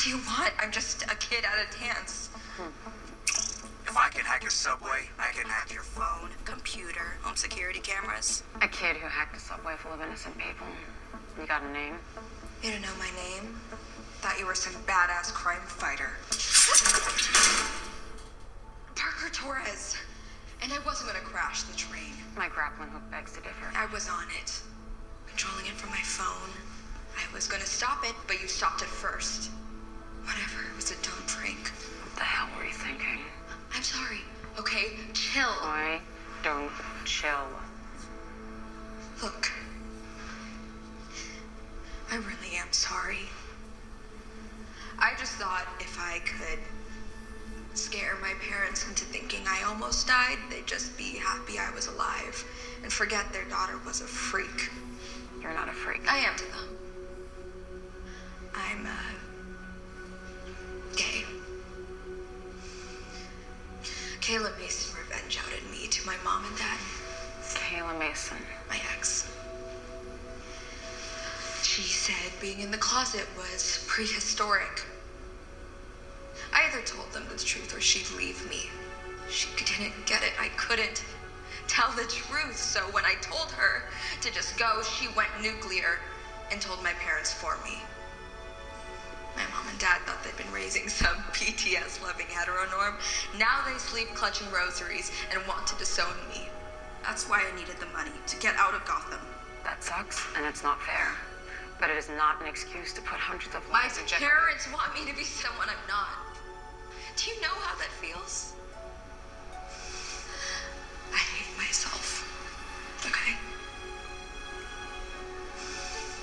What do you want? I'm just a kid at a dance. If I can hack your subway, I can hack your phone, computer, home security cameras. A kid who hacked a subway full of innocent people. You got a name? You don't know my name? Thought you were some badass crime fighter. Parker Torres. And I wasn't gonna crash the train. My grappling hook begs to differ. I was on it, controlling it from my phone. I was gonna stop it, but you stopped it first. Whatever, it was a dumb prank. What the hell were you thinking? I'm sorry, okay? Chill. I don't chill. Look, I really am sorry. I just thought if I could scare my parents into thinking I almost died, they'd just be happy I was alive and forget their daughter was a freak. You're not a freak. I am to them. I'm, uh, gay. Kayla Mason revenge outed me to my mom and dad, Kayla Mason. my ex. She said being in the closet was prehistoric. I either told them the truth or she'd leave me. She didn't get it. I couldn't tell the truth. So when I told her to just go, she went nuclear and told my parents for me. My mom and dad thought they'd been raising some BTS loving heteronorm. Now they sleep clutching rosaries and want to disown me. That's why I needed the money to get out of Gotham. That sucks, and it's not fair. But it is not an excuse to put hundreds of My lives in jeopardy. parents want me to be someone I'm not. Do you know how that feels? I hate myself. Okay?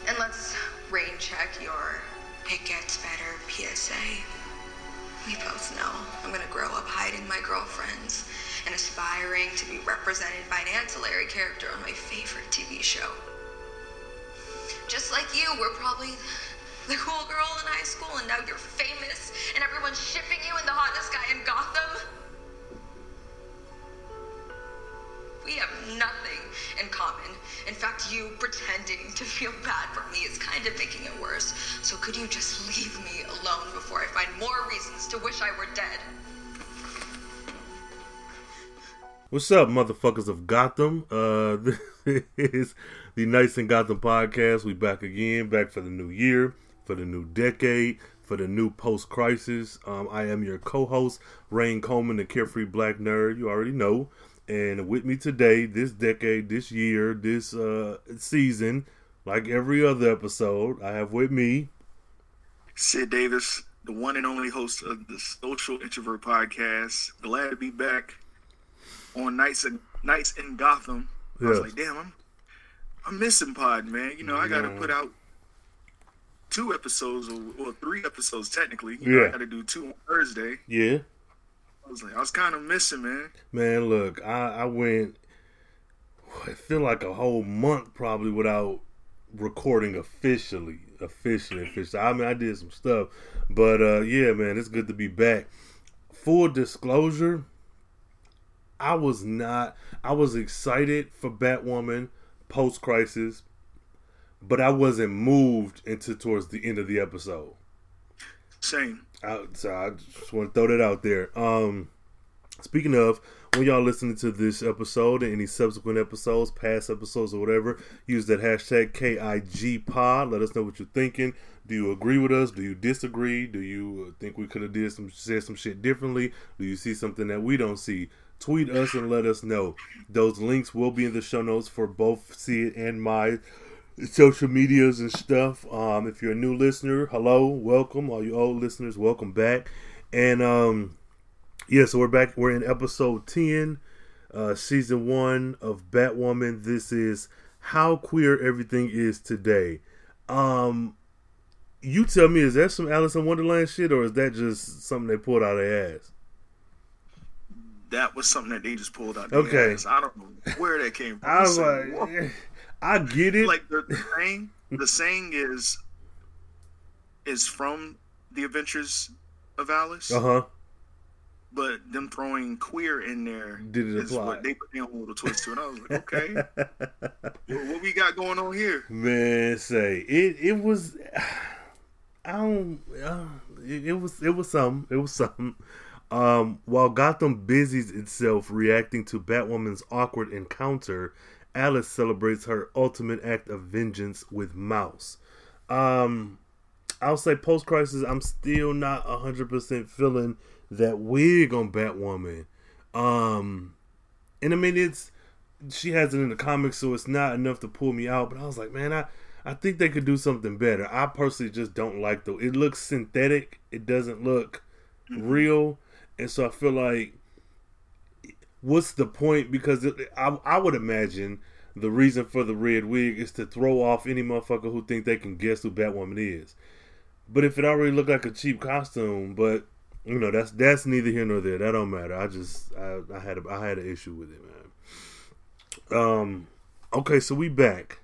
And let's rain check your it gets better PSA. We both know I'm gonna grow up hiding my girlfriends and aspiring to be represented by an ancillary character on my favorite TV show. Just like you, we're probably the cool girl in high school, and now you're famous, and everyone's shipping you and the hottest guy in Gotham. We have nothing in common. In fact, you pretending to feel bad for me is kind of making it worse. So could you just leave me alone before I find more reasons to wish I were dead? What's up, motherfuckers of Gotham? Uh, this is the Knights in Gotham podcast. We back again, back for the new year, for the new decade, for the new post crisis. Um, I am your co-host, Rain Coleman, the carefree black nerd. You already know. And with me today, this decade, this year, this uh, season, like every other episode, I have with me. Sid Davis, the one and only host of the Social Introvert Podcast. Glad to be back on Knights in Knights in Gotham. I was like, damn, I'm I'm missing Pod, man. You know, I got to put out two episodes or, or three episodes technically. You know, Yeah. I got to do two on Thursday. Yeah, I was like, I was kind of missing, man. Man, look, I, I went, I feel like a whole month probably without recording officially, officially, officially. I mean, I did some stuff, but uh, yeah, man, it's good to be back. Full disclosure, I was not, I was excited for Batwoman post crisis, but I wasn't moved into towards the end of the episode. Same. I, so I just want to throw that out there. Um, speaking of, when y'all listening to this episode and any subsequent episodes, past episodes or whatever, use that hashtag KIGPod. Let us know what you're thinking. Do you agree with us? Do you disagree? Do you think we could have did some said some shit differently? Do you see something that we don't see? Tweet us and let us know. Those links will be in the show notes for both Sid and my social medias and stuff. Um, if you're a new listener, hello, welcome. All you old listeners, welcome back. And um, yeah, so we're back. We're in episode ten, uh, season one of Batwoman. This is how queer everything is today. Um, you tell me, is that some Alice in Wonderland shit, or is that just something they pulled out of their ass? That was something that they just pulled out. their Okay. ass. I don't know where that came from. I was like. I get it. like the, the saying the saying is is from the adventures of alice uh huh. but them throwing queer in there Did it apply? what they put their own little twist to it i was like okay what, what we got going on here Man, say it. It was. I don't. Uh, it, it was it was something. It was something. Um, while Gotham busies itself reacting to Batwoman's awkward encounter, Alice celebrates her ultimate act of vengeance with Mouse. Um, I'll say post crisis, I'm still not hundred percent feeling that wig on Batwoman. Um, and I mean it's she has it in the comics, so it's not enough to pull me out. But I was like, man, I I think they could do something better. I personally just don't like the. It looks synthetic. It doesn't look real, and so I feel like what's the point? Because it, I I would imagine the reason for the red wig is to throw off any motherfucker who think they can guess who Batwoman is. But if it already looked like a cheap costume, but you know that's that's neither here nor there. That don't matter. I just I, I had a, I had an issue with it, man. Um, okay, so we back.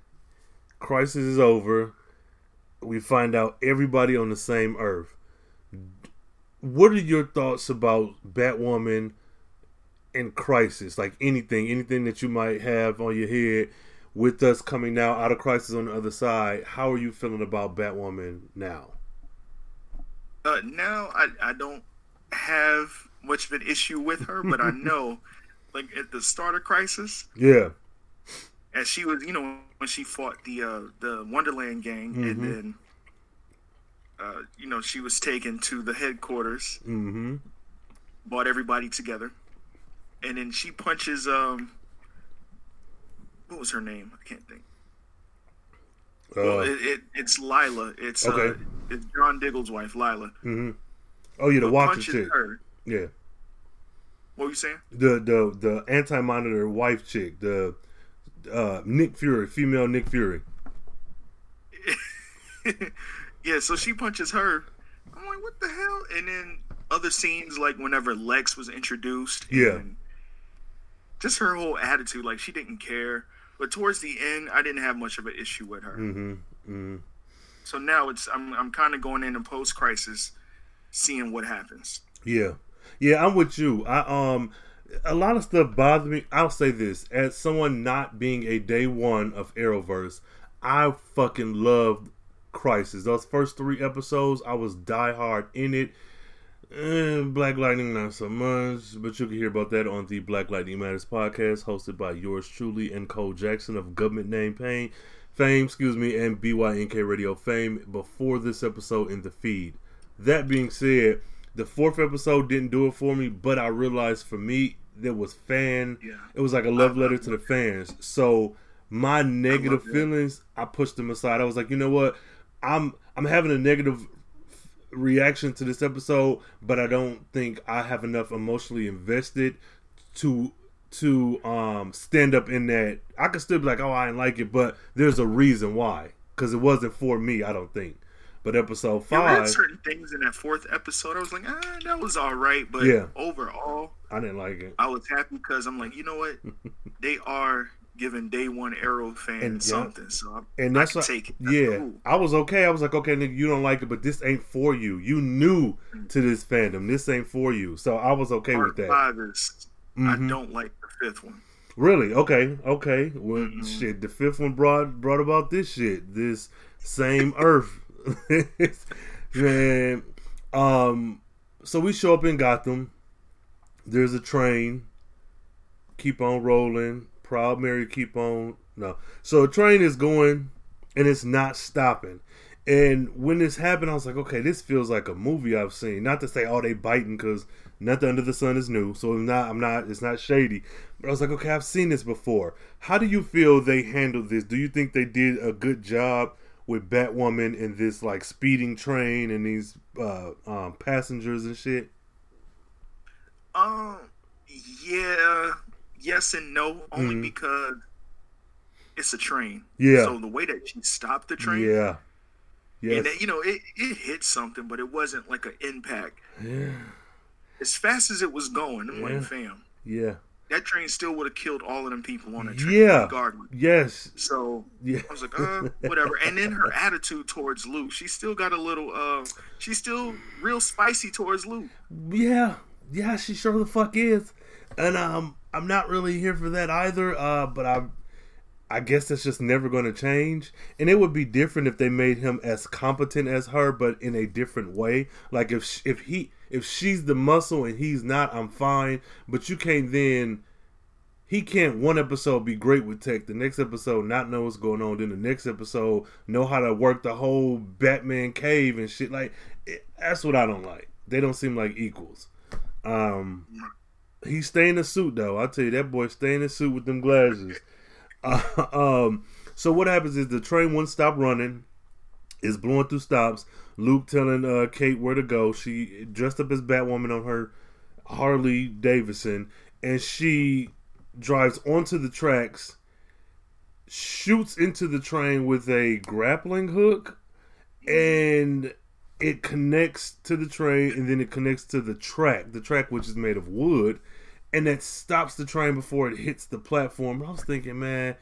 Crisis is over. We find out everybody on the same Earth. What are your thoughts about Batwoman and Crisis? Like anything, anything that you might have on your head with us coming now out of Crisis on the other side. How are you feeling about Batwoman now? Uh, now I, I don't have much of an issue with her, but I know, like at the start of Crisis, Yeah. as she was, you know, when she fought the uh, the Wonderland gang, Mhm. and then, uh, you know, she was taken to the headquarters, Mm-hmm. brought everybody together, and then she punches um, what was her name? I can't think. well, Uh, it, it it's Lyla. It's Okay. uh, it's John Diggle's wife, Lyla. mm-hmm. Oh yeah, the But Walker chick. her. Yeah. What were you saying? The the the anti monitor wife chick, the uh Nick Fury, female Nick Fury. yeah, so she punches her. I'm like, what the hell? And then other scenes, like whenever Lex was introduced. Yeah. and Just her whole attitude, like she didn't care. But towards the end, I didn't have much of an issue with her. Mm-hmm. Mm-hmm. So now it's I'm I'm kind of going into post crisis, seeing what happens. Yeah. Yeah, I'm with you. I um a lot of stuff bothers me. I'll say this. As someone not being a day one of Arrowverse, I fucking loved Crisis. Those first three episodes, I was diehard in it. Eh, Black Lightning, not so much, but you can hear about that on the Black Lightning Matters podcast, hosted by yours truly and Cole Jackson of Government Name Pain, Fame, excuse me, and BYNK Radio Fame before this episode in the feed. That being said, the fourth episode didn't do it for me, but I realized for me there was fan. Yeah. It was like a love letter to the fans. So my negative that. feelings, I pushed them aside. I was like, you know what? I'm I'm having a negative reaction to this episode, but I don't think I have enough emotionally invested to to um stand up in that. I could still be like, oh, I didn't like it, but there's a reason why because it wasn't for me. I don't think. But episode There were five, certain things in that fourth episode. I was like, ah, that was all right, but Yeah. overall, I didn't like it. I was happy because I'm like, you know what? they are giving day one Arrow fans And, yeah. something, so I, And I that's can what, take it. That's yeah. cool. I was okay. I was like, okay, nigga, you don't like it, but this ain't for you. You new to this fandom. This ain't for you. So I was okay with that. five is Mhm. I don't like the fifth one. Really? Okay. Okay. Well, Mm-hmm. shit. The fifth one brought brought about this shit. This same Earth, man. Um. So we show up in Gotham. There's a train. Keep on rolling. Proud Mary. Keep on. No. So a train is going, and it's not stopping. And when this happened, I was like, okay, this feels like a movie I've seen. Not to say, oh, they biting because nothing under the sun is new. So I'm not, I'm not, it's not shady. But I was like, okay, I've seen this before. How do you feel they handled this? Do you think they did a good job with Batwoman and this like speeding train and these uh, um, passengers and shit? Um, yeah, yes and no, only Mhm. because it's a train. Yeah. So the way that she stopped the train, Yeah. Yes. and that, you know, it it hit something, but it wasn't like an impact. yeah. As fast as it was going, I'm Yeah. like, fam, Yeah. that train still would have killed all of them people on the train, Yeah. regardless. Yes. So Yeah. I was like, uh, whatever. And then her attitude towards Luke, she still got a little, uh, she's still real spicy towards Luke. Yeah, yeah, she sure the fuck is, and um, I'm not really here for that either. Uh, but I, I guess that's just never going to change. And it would be different if they made him as competent as her, but in a different way. Like if sh- if he if she's the muscle and he's not, I'm fine. But you can't then. He can't one episode be great with tech, the next episode not know what's going on, then the next episode know how to work the whole Batman cave and shit. Like it, that's what I don't like. They don't seem like equals. Um, he stay in the suit though. I'll tell you that boy stay in the suit with them glasses. Uh, um, so what happens is the train won't stop running. It's blowing through stops. Luke telling uh, Kate where to go. She dressed up as Batwoman on her Harley Davidson, and she drives onto the tracks, shoots into the train with a grappling hook, and it connects to the train, and then it connects to the track. The track, which is made of wood, and that stops the train before it hits the platform. I was thinking, man,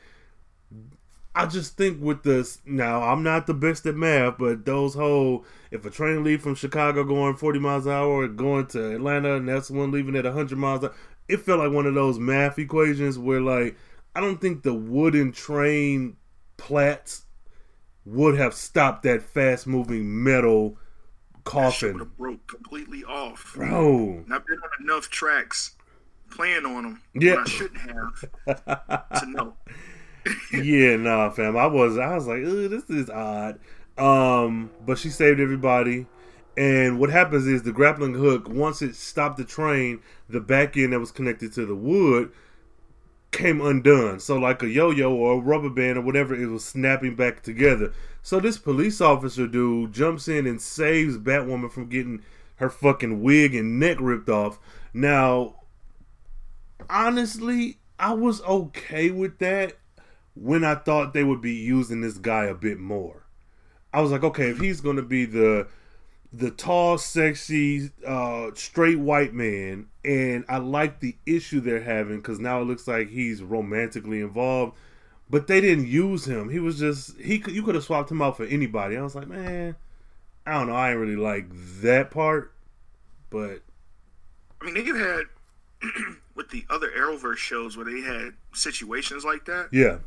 I just think with this now, I'm not the best at math, but those whole if a train leave from Chicago going 40 miles an hour going to Atlanta, and that's one leaving at 100 miles, an it felt like one of those math equations where like I don't think the wooden train plats would have stopped that fast moving metal coffin. Would have broke completely off, bro. And I've been on enough tracks playing on them. Yeah, I shouldn't have to know. yeah, nah, fam. I was, I was like, this is odd. Um, but she saved everybody. And what happens is the grappling hook, once it stopped the train, the back end that was connected to the wood came undone. So like a yo-yo or a rubber band or whatever, it was snapping back together. So this police officer dude jumps in and saves Batwoman from getting her fucking wig and neck ripped off. Now, honestly, I was okay with that when I thought they would be using this guy a bit more. I was like, okay, if he's gonna be the the tall, sexy, uh, straight white man, and I like the issue they're having because now it looks like he's romantically involved. But they didn't use him. He was just he. You could have swapped him out for anybody. I was like, man, I don't know. I ain't really like that part, but I mean, they've had with the other Arrowverse shows where they had situations like that. Yeah,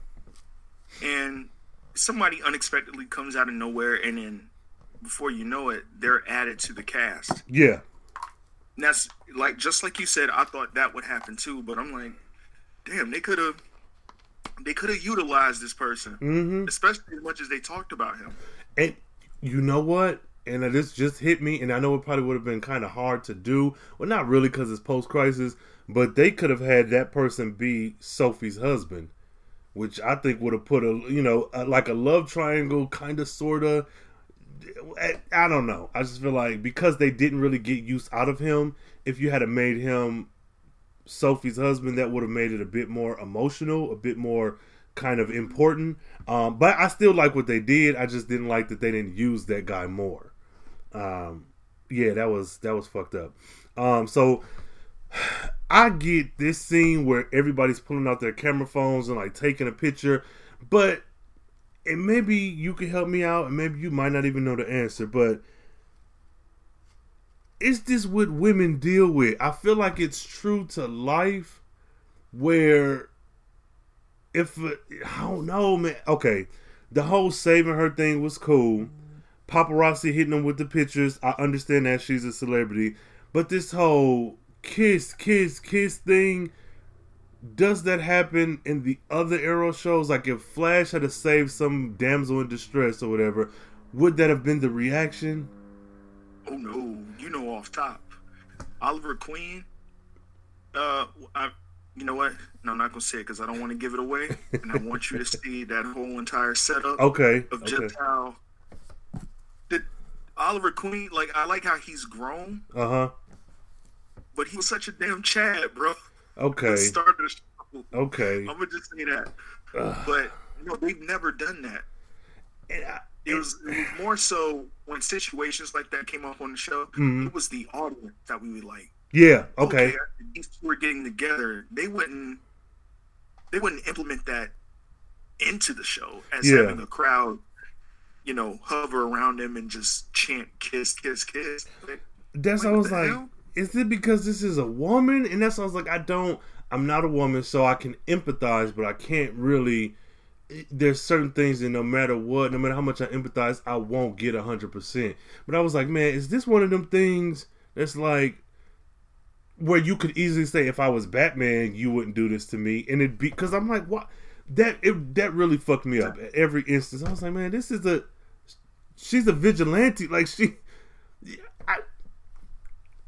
and somebody unexpectedly comes out of nowhere, and then before you know it, they're added to the cast. Yeah. And that's like just like you said, I thought that would happen too, but I'm like, damn, they could have they could have utilized this person, mm-hmm. especially as much as they talked about him. And you know what? And this just hit me, and I know it probably would have been kind of hard to do. Well, not really because it's post crisis, but they could have had that person be Sophie's husband, which I think would have put a you know a, like a love triangle kind of sorta I don't know. I just feel like because they didn't really get use out of him, if you had made him Sophie's husband, that would have made it a bit more emotional, a bit more kind of important. Um, but I still like what they did. I just didn't like that they didn't use that guy more. Um, yeah, that was that was fucked up. Um, so I get this scene where everybody's pulling out their camera phones and like taking a picture, but and maybe you can help me out, and maybe you might not even know the answer, but is this what women deal with? I feel like it's true to life where if I don't know, man. Okay, the whole saving her thing was cool. Paparazzi hitting them with the pictures. I understand that she's a celebrity, but this whole kiss, kiss, kiss thing does that happen in the other Arrow shows? Like if Flash had to save some damsel in distress or whatever, would that have been the reaction? Oh no, you know off top. Oliver Queen. Uh, I, you know what? No, I'm not gonna say it because I don't want to give it away, and I want you to see that whole entire setup. Okay. Of okay. just how Oliver Queen like? I like how he's grown. Uh huh. But he was such a damn Chad, bro. Okay. Start of the show. Okay. I'm gonna just say that. But you know, they've never done that. And I, it, was, it was more so when situations like that came up on the show. Mm-hmm. It was the audience that we would like. Yeah. Okay. okay these two were getting together. They wouldn't. They wouldn't implement that into the show as yeah. having a crowd, you know, hover around him and just chant "kiss, kiss, kiss." Like, That's what I was like. Hell? is it because this is a woman? And that's I was like, I don't. I'm not a woman, so I can empathize, but I can't really there's certain things that no matter what, no matter how much I empathize, I won't get hundred percent. But I was like, man, is this one of them things that's like where you could easily say, if I was Batman, you wouldn't do this to me, and it be because I'm like, what? That it that really fucked me up at every instance. I was like, man, this is a she's a vigilante. Like she, I,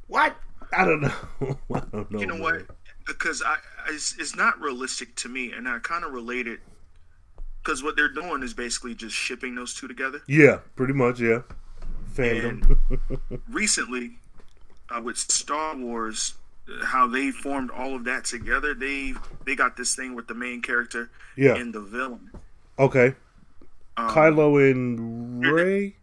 what? I don't know. I don't know. You know man. what? Because I, it's, it's not realistic to me, and I kind of relate it. Because what they're doing is basically just shipping those two together. Yeah, pretty much. Yeah, fandom. And recently, uh, with Star Wars, how they formed all of that together, they they got this thing with the main character Yeah. and the villain. okay, Um, Kylo and Rey.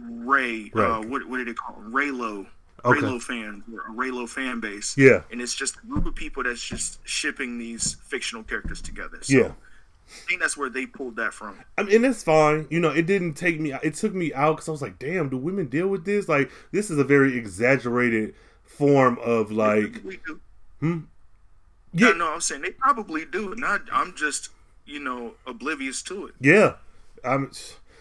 Rey, uh, what what did it call? Reylo. Okay. Reylo fan, a Reylo fan base. Yeah. and it's just a group of people that's just shipping these fictional characters together. So Yeah. I think that's where they pulled that from. I mean, and that's fine. You know, it didn't take me. It took me out because I was like, "Damn, do women deal with this? Like, this is a very exaggerated form of like, we do. yeah, Yeah, no, I'm saying they probably do. Not, I'm just you know oblivious to it. yeah." I'm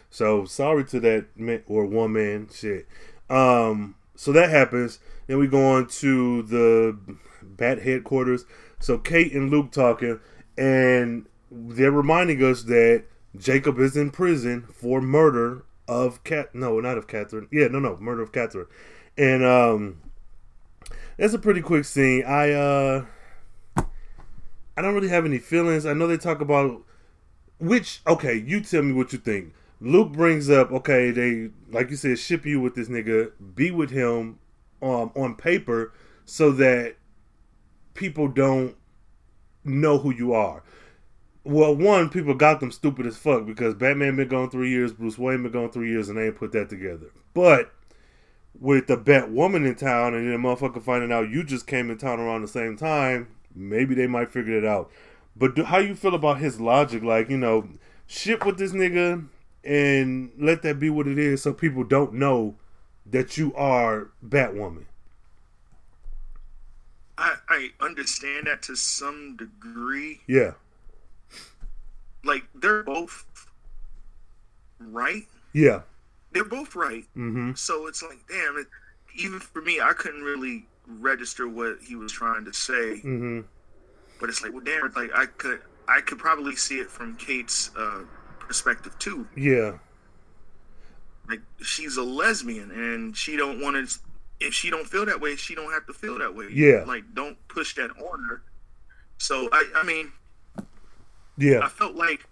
so sorry to that man or woman. Shit. Um. So that happens. Then we go on to the Bat headquarters. So Kate and Luke talking, and they're reminding us that Jacob is in prison for murder of Cat. No, not of Catherine. Yeah, no, no, murder of Catherine. And um, that's a pretty quick scene. I uh, I don't really have any feelings. I know they talk about which. Okay, you tell me what you think. Luke brings up, okay, they like you said, ship you with this nigga, be with him, um, on paper, so that people don't know who you are. Well, one, people got them stupid as fuck because Batman been gone three years, Bruce Wayne been gone three years, and they ain't put that together. But with the Batwoman in town and then motherfucker finding out you just came in town around the same time, maybe they might figure it out. But do, how you feel about his logic? Like, you know, ship with this nigga and let that be what it is so people don't know that you are Batwoman. I, I understand that to some degree. Yeah. Like they're both right. Yeah. They're both right. Mm-hmm. So it's like, damn. It, even for me, I couldn't really register what he was trying to say. Mm-hmm. But it's like, well, damn. Like I could, I could probably see it from Kate's uh, perspective too. Yeah. Like she's a lesbian, and she don't want to. If she don't feel that way, she don't have to feel that way. Yeah. Like don't push that on her. So I, I mean, yeah, I felt like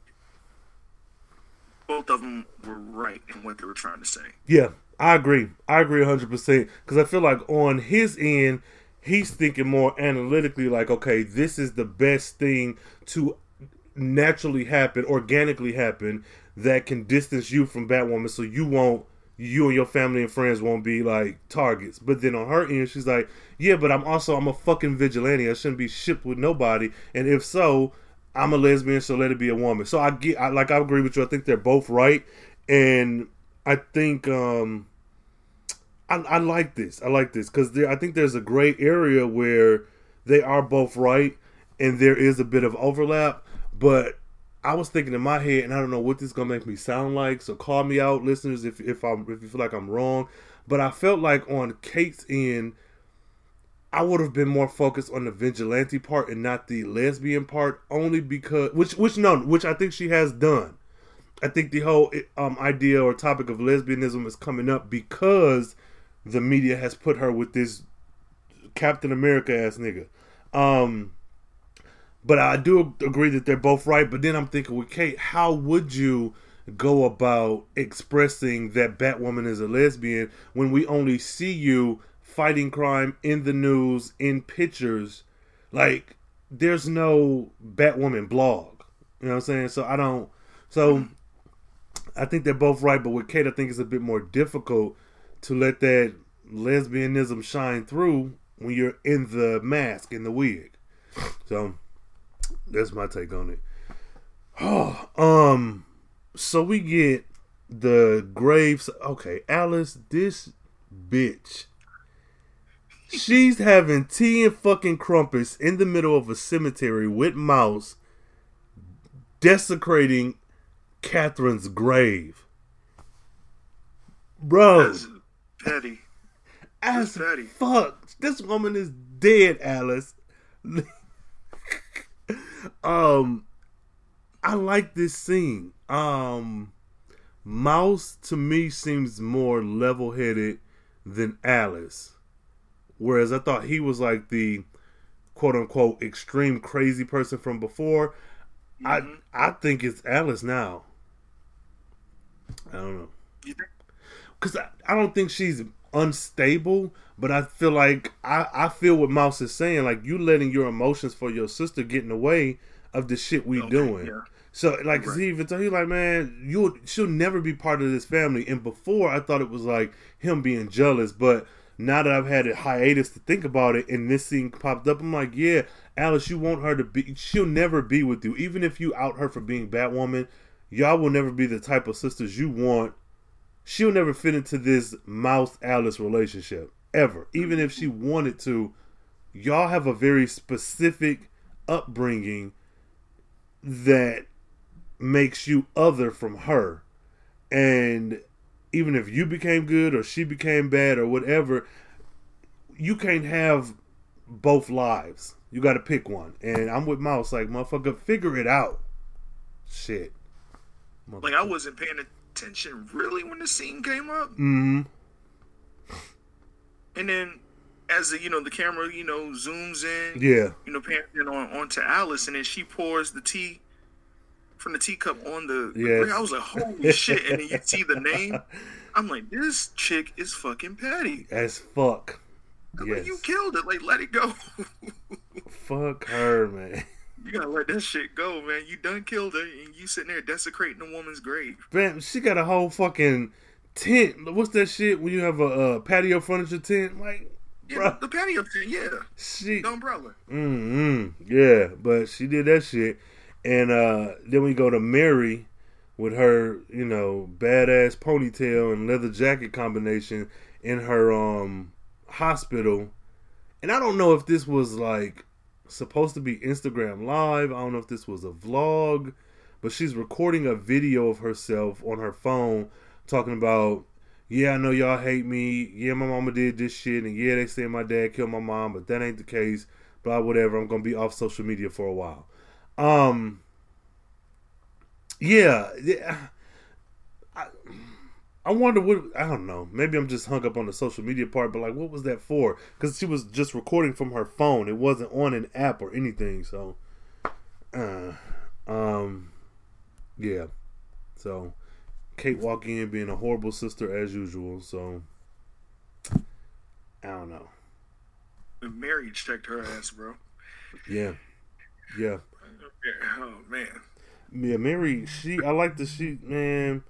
both of them were right in what they were trying to say. Yeah. I agree. I agree 100% because I feel like on his end, he's thinking more analytically like, okay, this is the best thing to naturally happen, organically happen that can distance you from Batwoman so you won't you and your family and friends won't be like targets. But then on her end, she's like, "Yeah, but I'm also I'm a fucking vigilante. I shouldn't be shipped with nobody. And if so, I'm a lesbian, so let it be a woman." So I get, I, like, I agree with you. I think they're both right, and I think um, I, I like this. I like this because I think there's a gray area where they are both right, and there is a bit of overlap, but I was thinking in my head, and I don't know what this is gonna make me sound like. So call me out, listeners, if if I'm if you feel like I'm wrong. But I felt like on Kate's end, I would have been more focused on the vigilante part and not the lesbian part, only because which which no, which I think she has done. I think the whole um, idea or topic of lesbianism is coming up because the media has put her with this Captain America ass nigga. Um, but I do agree that they're both right. But then I'm thinking with Kate, how would you go about expressing that Batwoman is a lesbian when we only see you fighting crime in the news, in pictures? Like, there's no Batwoman blog. You know what I'm saying? So I don't. So I think they're both right. But with Kate, I think it's a bit more difficult to let that lesbianism shine through when you're in the mask, in the wig. So that's my take on it. Oh, um, so we get the graves. Okay, Alice, this bitch. She's having tea and fucking crumpets in the middle of a cemetery with mouse. desecrating Catherine's grave. Bro. Petty. As petty. fuck. This woman is dead, Alice. um I like this scene. Um Mouse to me seems more level headed than Alice. Whereas I thought he was like the quote unquote extreme crazy person from before. Mm-hmm. I I think it's Alice now. I don't know. You think? Because I, I don't think she's unstable, but I feel like I, I feel what Mouse is saying. Like you letting your emotions for your sister get in the way of the shit we Okay, doing. yeah. So like Right. he even told he like, man, you she'll never be part of this family. And before I thought it was like him being jealous, but now that I've had a hiatus to think about it and this scene popped up, I'm like, yeah, Alice, you want her to be she'll never be with you. Even if you out her for being Batwoman, y'all will never be the type of sisters you want. She'll never fit into this mouse Alice relationship. Ever. Even if she wanted to, y'all have a very specific upbringing that makes you other from her. And even if you became good or she became bad or whatever, you can't have both lives. You got to pick one. And I'm with Mouse, like, motherfucker, figure it out. Shit. Like I wasn't paying attention really when the scene came up, Mm-hmm. and then as the you know the camera you know zooms in, Yeah. you know pans in on onto Alice, and then she pours the tea from the teacup on the. brick. I was like, holy shit! And then you see the name. I'm like, this chick is fucking petty. As fuck. I'm Yes. like, you killed it. Like, let it go. Fuck her, man. You gotta let that shit go, man. You done killed her, and you sitting there desecrating a woman's grave. Man, she got a whole fucking tent. What's that shit when you have a, uh patio furniture tent? Like, Yeah, bruh, the patio tent, yeah, she. the umbrella. Mm-hmm. Yeah, but she did that shit. And uh then we go to Mary with her, you know, badass ponytail and leather jacket combination in her um hospital. And I don't know if this was like supposed to be Instagram live. I don't know if this was a vlog, but she's recording a video of herself on her phone talking about yeah, I know y'all hate me. Yeah, my mama did this shit, and yeah, they say my dad killed my mom, but that ain't the case. Blah, whatever. I'm gonna be off social media for a while. Um, yeah, I wonder what I don't know. Maybe I'm just hung up on the social media part, but like, what was that for? Because she was just recording from her phone. It wasn't on an app or anything. So, uh, um, yeah. So, Kate walking in being a horrible sister as usual. So, I don't know. Mary checked her ass, bro. Yeah, yeah, Oh man, yeah. Mary, she I like the she man.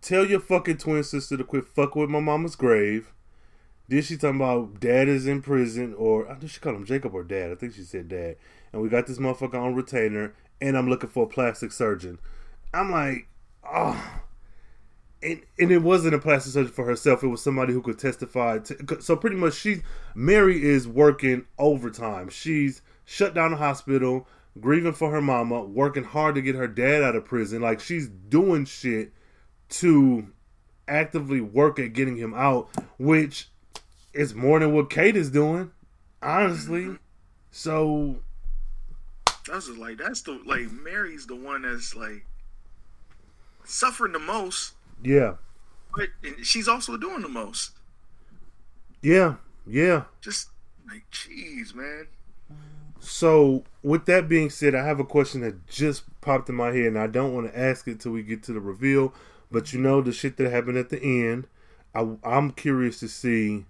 Tell your fucking twin sister to quit fucking with my mama's grave. Then she talking about dad is in prison, or I think she called him Jacob or dad. I think she said dad. And we got this motherfucker on retainer, and I'm looking for a plastic surgeon. I'm like, oh. And, and it wasn't a plastic surgeon for herself. It was somebody who could testify. To, so pretty much, she Mary is working overtime. She's shut down the hospital, grieving for her mama, working hard to get her dad out of prison. Like she's doing shit to actively work at getting him out, which is more than what Kate is doing, honestly. So that's just like that's the like Mary's the one that's like suffering the most, yeah, but she's also doing the most. yeah, yeah. Just like, jeez, man. So, with that being said, I have a question that just popped in my head, and I don't want to ask it till we get to the reveal. But you know the shit that happened at the end. I, I'm curious to see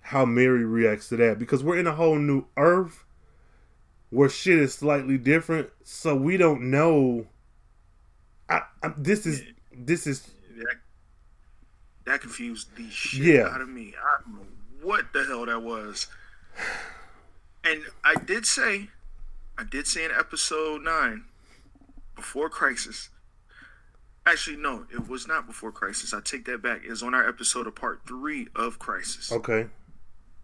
how Mary reacts to that because we're in a whole new Earth where shit is slightly different. So we don't know. I, I this is this is That, that confused the shit Yeah. out of me. I don't know what the hell that was. And I did say, I did say in episode nine, before Crisis. Actually, no, it was not before Crisis. I take that back. It was on our episode of part three of Crisis. okay.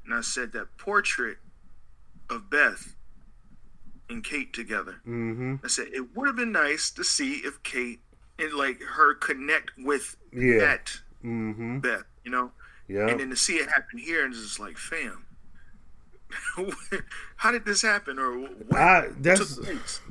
And I said that portrait of Beth and Kate together. Mm-hmm. I said it would have been nice to see if Kate and like her connect with Yeah. that Mm-hmm. Beth, you know, Yeah. and then to see it happen here and it's just like, fam, how did this happen or what I that's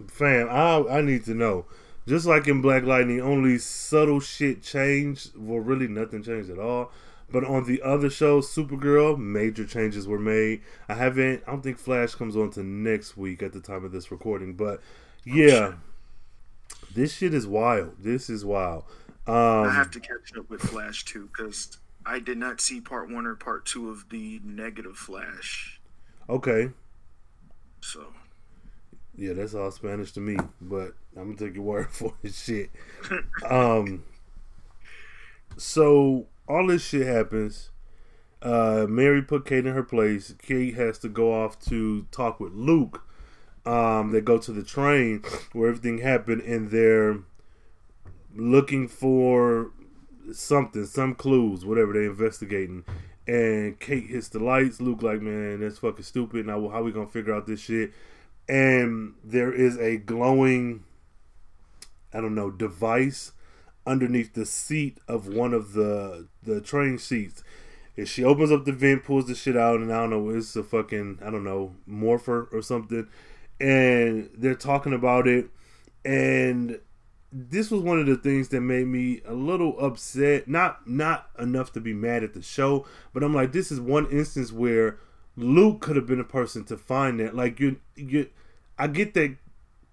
fam. I I need to know. Just like in Black Lightning, only subtle shit changed. Well, really nothing changed at all. But on the other shows, Supergirl, major changes were made. I haven't. I don't think Flash comes on to next week at the time of this recording. But yeah, this shit is wild. This is wild. Um, I have to catch up with Flash too because I did not see part one or part two of the negative Flash. okay. So Yeah, that's all Spanish to me, but I'm gonna take your word for it. Shit. um. So all this shit happens. Uh, Mary put Kate in her place. Kate has to go off to talk with Luke. Um, they go to the train where everything happened, and they're looking for something, some clues, whatever they're investigating. And Kate hits the lights. Luke like, man, that's fucking stupid. Now, how we gonna figure out this shit? And there is a glowing I don't know device underneath the seat of one of the the train seats. And she opens up the vent, pulls the shit out, and I don't know, it's a fucking I don't know morpher or something. And they're talking about it, and this was one of the things that made me a little upset. Not not enough to be mad at the show, but I'm like, this is one instance where Luke could have been a person to find that. Like you, you, I get that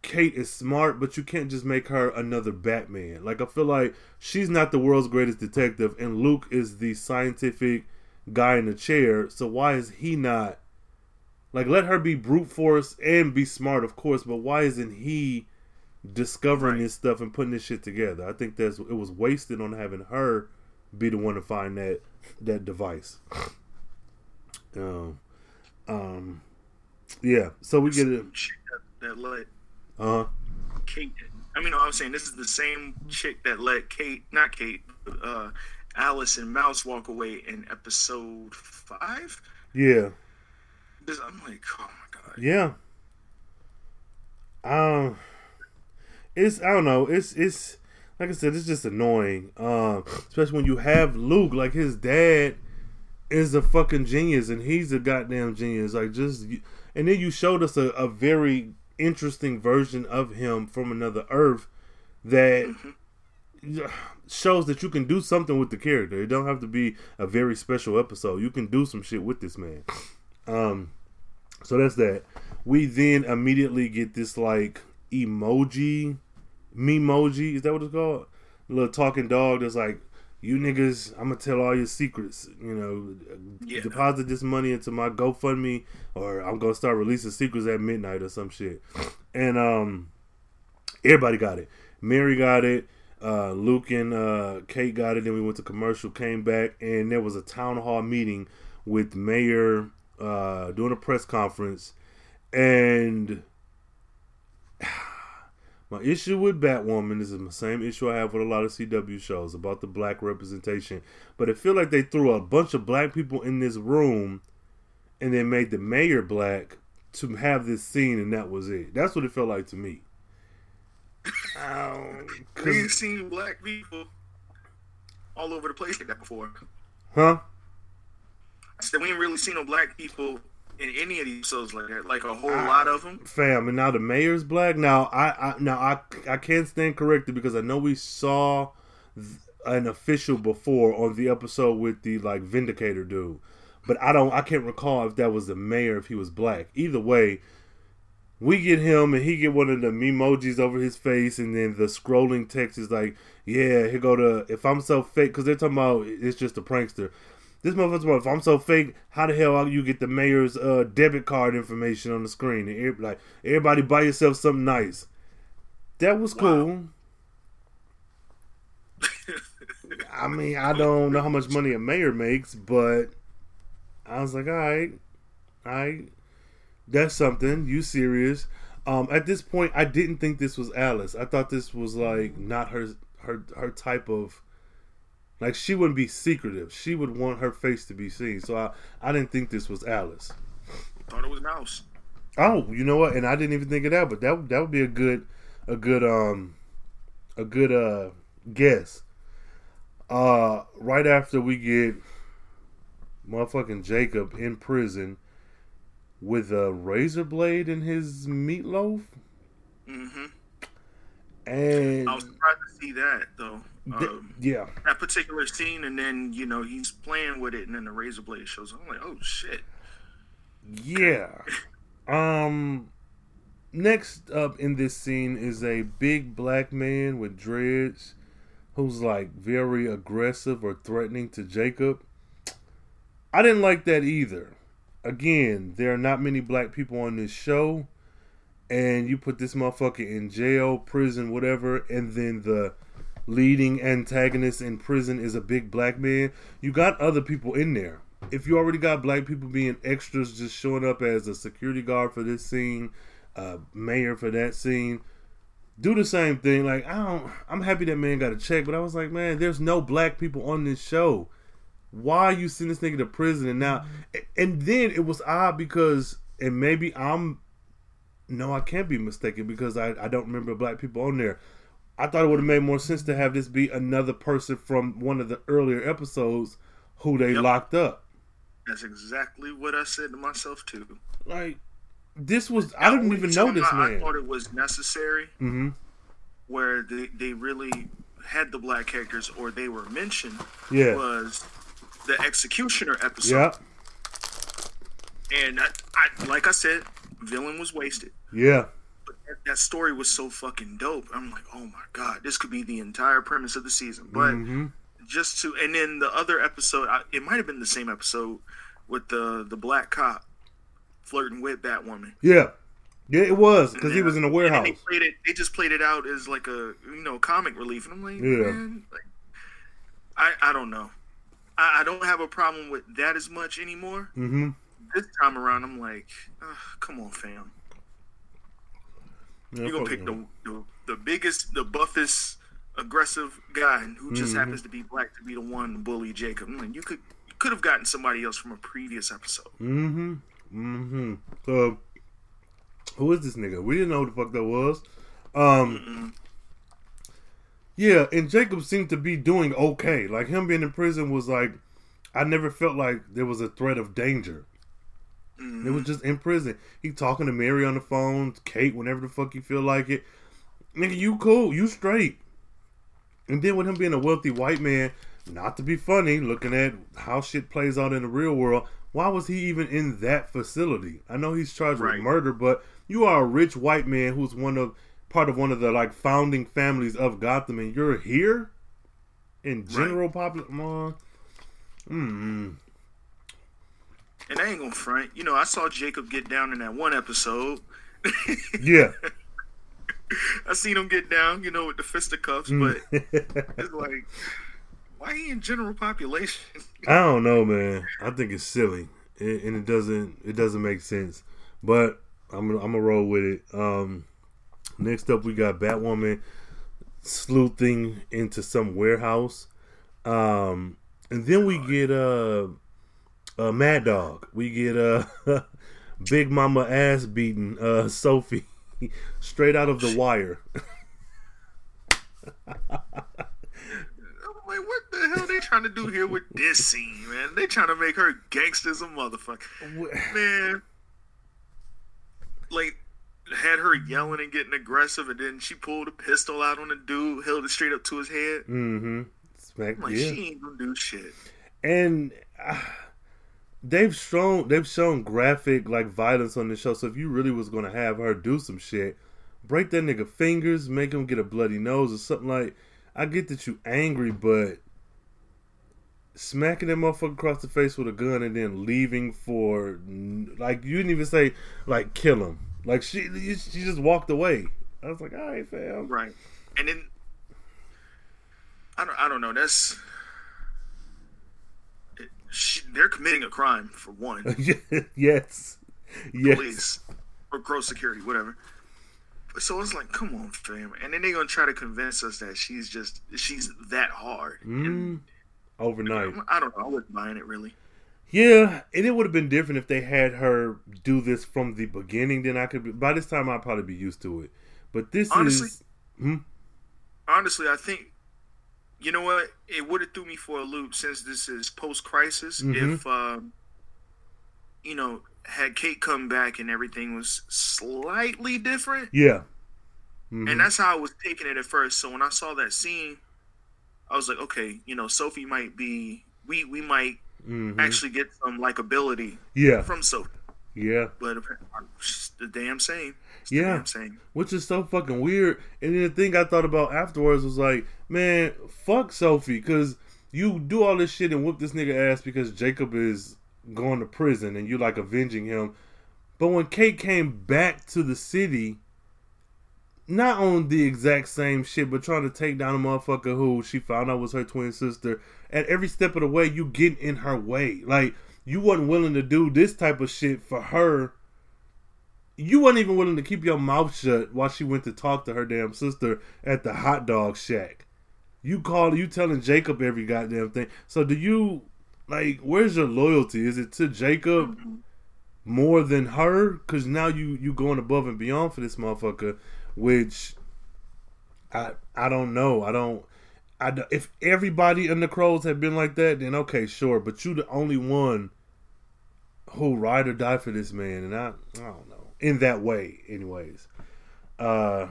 Kate is smart, but you can't just make her another Batman. Like I feel like she's not the world's greatest detective, and Luke is the scientific guy in the chair. So why is he not? Like let her be brute force and be smart, of course, but why isn't he discovering Right. this stuff and putting this shit together? I think that's it was wasted on having her be the one to find that that device. Um, um, yeah. So we get it. That, let Uh huh. Kate. I mean, I'm saying this is the same chick that let Kate, not Kate, uh, Alice and Mouse walk away in episode five. Yeah. This, I'm like, oh my god. Yeah. Um, it's I don't know. It's it's like I said. It's just annoying. Um, especially when you have Luke, like his dad is a fucking genius, and he's a goddamn genius. Like just, and then you showed us a, a very interesting version of him from another Earth that shows that you can do something with the character. It don't have to be a very special episode. You can do some shit with this man. Um, so that's that. We then immediately get this like emoji, memoji. Is that what it's called? A little talking dog that's like, "You niggas, I'm gonna tell all your secrets. You know, Yeah. deposit this money into my GoFundMe, or I'm gonna start releasing secrets at midnight or some shit." And um, everybody got it. Mary got it. Uh, Luke and uh, Kate got it. Then we went to commercial, came back, and there was a town hall meeting with Mayor uh, doing a press conference. And my issue with Batwoman is the same issue I have with a lot of CW shows about the black representation. But I feel like they threw a bunch of black people in this room and they made the mayor black to have this scene, and that was it. That's what it felt like to me. Um, We've seen black people all over the place like that before. huh? I said we ain't really seen no black people in any of these shows like that. Like a whole Ah. lot of them. fam and now the mayor's black now i, I now i i can't stand corrected because i know we saw th- an official before on the episode with the like vindicator dude but i don't i can't recall if that was the mayor if he was black either way we get him and he get one of the memojis over his face and then the scrolling text is like yeah here go to if i'm so fake because they're talking about it's just a prankster this motherfucker's about, if I'm so fake, how the hell you get the mayor's uh, debit card information on the screen? And every- like everybody buy yourself something nice. That was cool. I mean, I don't know how much money a mayor makes, but I was like, all right, all right, that's something. You serious? Um, at this point, I didn't think this was Alice. I thought this was like not her her her type of like she wouldn't be secretive. She would want her face to be seen. So I I didn't think this was Alice. Thought it was Mouse. Oh, you know what? And I didn't even think of that, but that that would be a good, a good um, a good uh guess. Uh, right after we get motherfucking Jacob in prison with a razor blade in his meatloaf. Mm-hmm. And I was surprised to see that though. Um, yeah, that particular scene, and then you know he's playing with it, and then the razor blade shows. up. I'm like, oh shit. yeah. Um, next up in this scene is a big black man with dreads who's like very aggressive or threatening to Jacob. I didn't like that either. Again, there are not many black people on this show, and you put this motherfucker in jail, prison, whatever, and then the leading antagonist in prison is a big black man. You got other people in there. If you already got black people being extras, just showing up as a security guard for this scene, uh, mayor for that scene, do the same thing. Like I don't, I'm happy that man got a check, but I was like, man, there's no black people on this show. Why are you sending this nigga to prison? And now, and then it was odd because, and maybe I'm, no, I can't be mistaken because I, I don't remember black people on there. I thought it would have made more sense to have this be another person from one of the earlier episodes who they Yep. locked up. That's exactly what I said to myself too. Like this was I didn't even know this I, I thought it was necessary Mm-hmm. where they, they really had the black characters or they were mentioned Yeah. was the executioner episode. Yeah. And I, I, like I said, villain was wasted. Yeah. That, story was so fucking dope. I'm like, oh my god, this could be the entire premise of the season. But hmm just to, and then the other episode, I, it might have been the same episode with the the black cop flirting with Batwoman. Yeah. Yeah, it was because he was in a warehouse. They played it. They just played it out as like a you know comic relief, and I'm like, Yeah. man, like, I I don't know. I, I don't have a problem with that as much anymore. Mm-hmm. This time around, I'm like, come on, fam. Yeah, You're gonna pick the, the the biggest, the buffest, aggressive guy who just Mhm. happens to be black to be the one to bully Jacob. Like, you could you could have gotten somebody else from a previous episode. Mm-hmm. Mm-hmm. So, who is this nigga? We didn't know who the fuck that was. Um. Yeah, and Jacob seemed to be doing okay. Like him being in prison was like, I never felt like there was a threat of danger. It was just in prison. He talking to Mary on the phone, Kate, whenever the fuck you feel like it. Nigga, you cool, you straight. And then with him being a wealthy white man, not to be funny, looking at how shit plays out in the real world, why was he even in that facility? I know he's charged Right. with murder, but you are a rich white man who's one of part of one of the like founding families of Gotham, and you're here in general population. Mm. And I ain't gonna front. You know, I saw Jacob get down in that one episode. Yeah. I seen him get down, you know, with the fisticuffs, Mm. but it's like, why he in general population? I don't know, man. I think it's silly, it, and it doesn't it doesn't make sense. But I'm gonna, I'm gonna roll with it. Um, next up, we got Batwoman sleuthing into some warehouse, um, and then we get uh, uh Mad Dog. We get uh Big Mama ass beating uh Sophie straight out of the wire. I'm like, what the hell they trying to do here with this scene, man? They trying to make her gangster as a motherfucker, man. Like, had her yelling and getting aggressive, and then she pulled a pistol out on the dude, held it straight up to his head. mm-hmm. Smack like, yeah. she ain't gonna do shit. and uh, they've shown they've shown graphic like violence on the show. So if you really was gonna have her do some shit, break that nigga fingers, make him get a bloody nose or something like. I get that you angry, but smacking that motherfucker across the face with a gun and then leaving for like you didn't even say like kill him. Like she she just walked away. I was like, all right, fam. Right. And then I don't I don't know, that's she, they're committing a crime for one. yes, yes. Police or Crows security, whatever. So it's like, come on, fam. And then they're gonna try to convince us that she's just she's that hard. Mm, overnight. And I don't know, I wasn't buying it really. Yeah, and it would have been different if they had her do this from the beginning. Then I could. Be, by this time, I'd probably be used to it. But this Honestly, is. Hmm? honestly, I think you know what it would have threw me for a loop since this is post crisis. Mhm. If um, you know, had Kate come back and everything was slightly different, Yeah. Mhm. and that's how I was taking it at first. So when I saw that scene, I was like, okay, you know, Sophie might be. We we might Mhm. actually get some likability Yeah. from Sophie, Yeah. but the damn same. Yeah. which is so fucking weird. And then the thing I thought about afterwards was like, man, fuck Sophie, because you do all this shit and whoop this nigga ass because Jacob is going to prison and you like avenging him. But when Kate came back to the city, not on the exact same shit, but trying to take down a motherfucker who she found out was her twin sister. At every step of the way, you get in her way. Like you wasn't willing to do this type of shit for her you weren't even willing to keep your mouth shut while she went to talk to her damn sister at the hot dog shack. You call you telling Jacob every goddamn thing. So do you like where's your loyalty? Is it to Jacob mm-hmm. more than her? Cause now you you going above and beyond for this motherfucker, which I I don't know. I don't. I don't- if everybody in the crows had been like that, then okay, sure. But you the only one who ride or die for this man, and I I don't know in that way, anyways. Uh,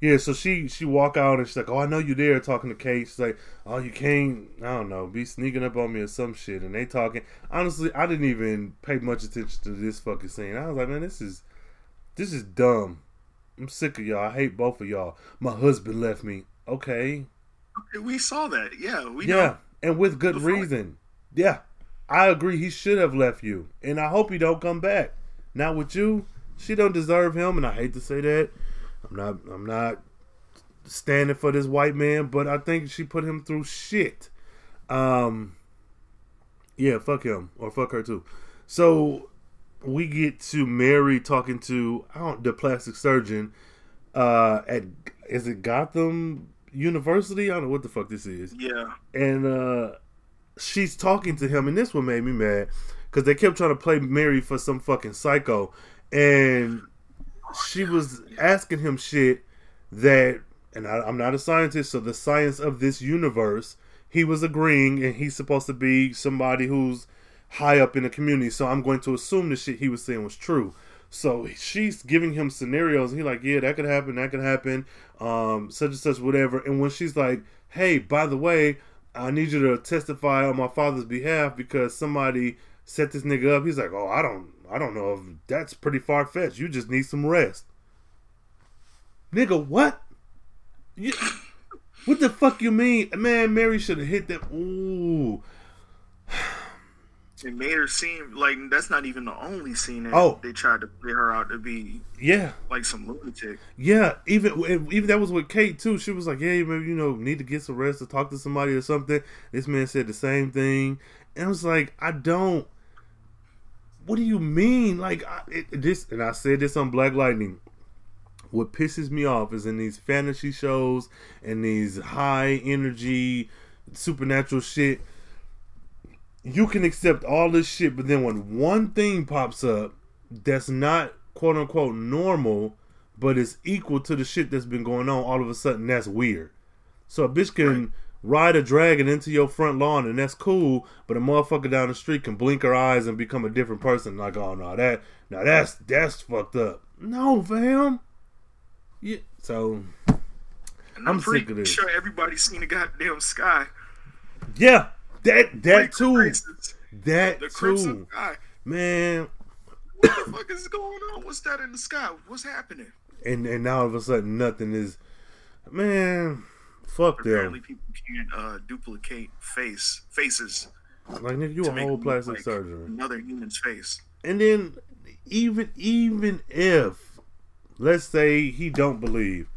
yeah. So she she walk out and she's like, "Oh, I know you there." Talking to Kate, she's like, "Oh, you can't. I don't know, be sneaking up on me or some shit." And they talking. Honestly, I didn't even pay much attention to this fucking scene. I was like, "Man, this is this is dumb." I'm sick of y'all. I hate both of y'all. My husband left me. Okay. We saw that. Yeah, we Yeah, know. and with good Before- reason. Yeah, I agree. He should have left you, and I hope he don't come back. Not with you. She don't deserve him, and I hate to say that. I'm not. I'm not standing for this white man, but I think she put him through shit. Um. Yeah, fuck him or fuck her too. So we get to Mary talking to I don't the plastic surgeon uh at is it Gotham University? I don't know what the fuck this is Yeah. and uh she's talking to him and this one made me mad because they kept trying to play mary for some fucking psycho. And she was asking him shit that and I, i'm not a scientist so the science of this universe he was agreeing and he's supposed to be somebody who's high up in the community. So i'm going to assume the shit he was saying was true. So she's giving him scenarios and he's like yeah that could happen that could happen um such and such whatever. And when she's like hey by the way i need you to testify on my father's behalf because somebody set this nigga up he's like oh i don't i don't know if that's pretty far-fetched you just need some rest nigga what you, what the fuck you mean man mary should have hit that ooh It made her seem like that's not even the only scene that Oh. they tried to play her out to be yeah like some lunatic. Yeah, even even that was with Kate too. She was like, "Yeah, maybe you know, need to get some rest to talk to somebody or something." This man said the same thing, and I was like, "I don't." What do you mean? Like I, it, this, and I said this on Black Lightning. What pisses me off is in these fantasy shows and these high energy supernatural shit. You can accept all this shit, but then when one thing pops up that's not quote unquote normal, but is equal to the shit that's been going on, all of a sudden that's weird. So a bitch can ride a dragon into your front lawn and that's cool, but a motherfucker down the street can blink her eyes and become a different person. Like, oh no, that now that's that's fucked up. No, fam. Yeah. So And I'm I'm, pretty sick of this. sure everybody's seen the goddamn sky. yeah, that that too. crisis. That The too. Man. What the fuck is going on? What's that in the sky? What's happening? And and now all of a sudden nothing is man, fuck Apparently, them. people can't uh, duplicate face faces Like nigga, you a whole plastic like surgeon. another human's face. And then even even if let's say he don't believe,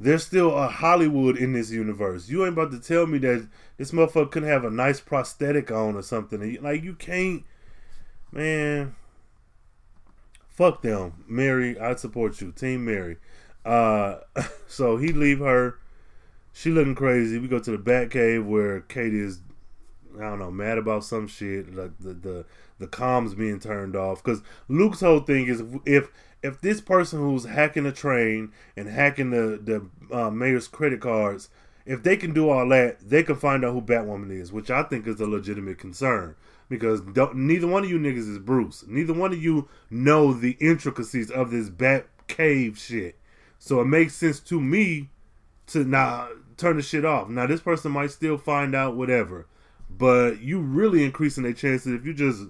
there's still a Hollywood in this universe. You ain't about to tell me that this motherfucker couldn't have a nice prosthetic on or something. Like you can't, man. Fuck them, Mary. I support you, Team Mary. Uh, so he leave her. She looking crazy. We go to the Bat Cave where Katie is I don't know, mad about some shit, like the the the comms being turned off. Because Luke's whole thing is if if this person who's hacking the train and hacking the the uh, mayor's credit cards, if they can do all that, they can find out who Batwoman is, which I think is a legitimate concern. Because neither one of you niggas is Bruce. Neither one of you know the intricacies of this Bat Cave shit. So it makes sense to me to not turn the shit off. Now this person might still find out whatever, but you really increasing their chances if you just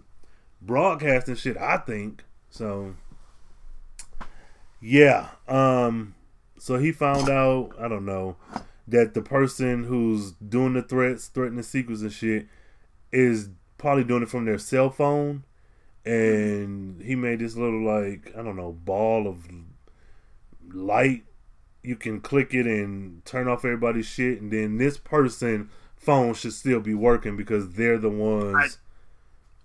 broadcasting shit. I think so. Yeah. Um. So he found out. I don't know that the person who's doing the threats, threatening secrets and shit, is probably doing it from their cell phone. And he made this little like I don't know ball of light you can click it and turn off everybody's shit, and then this person phone should still be working because they're the ones.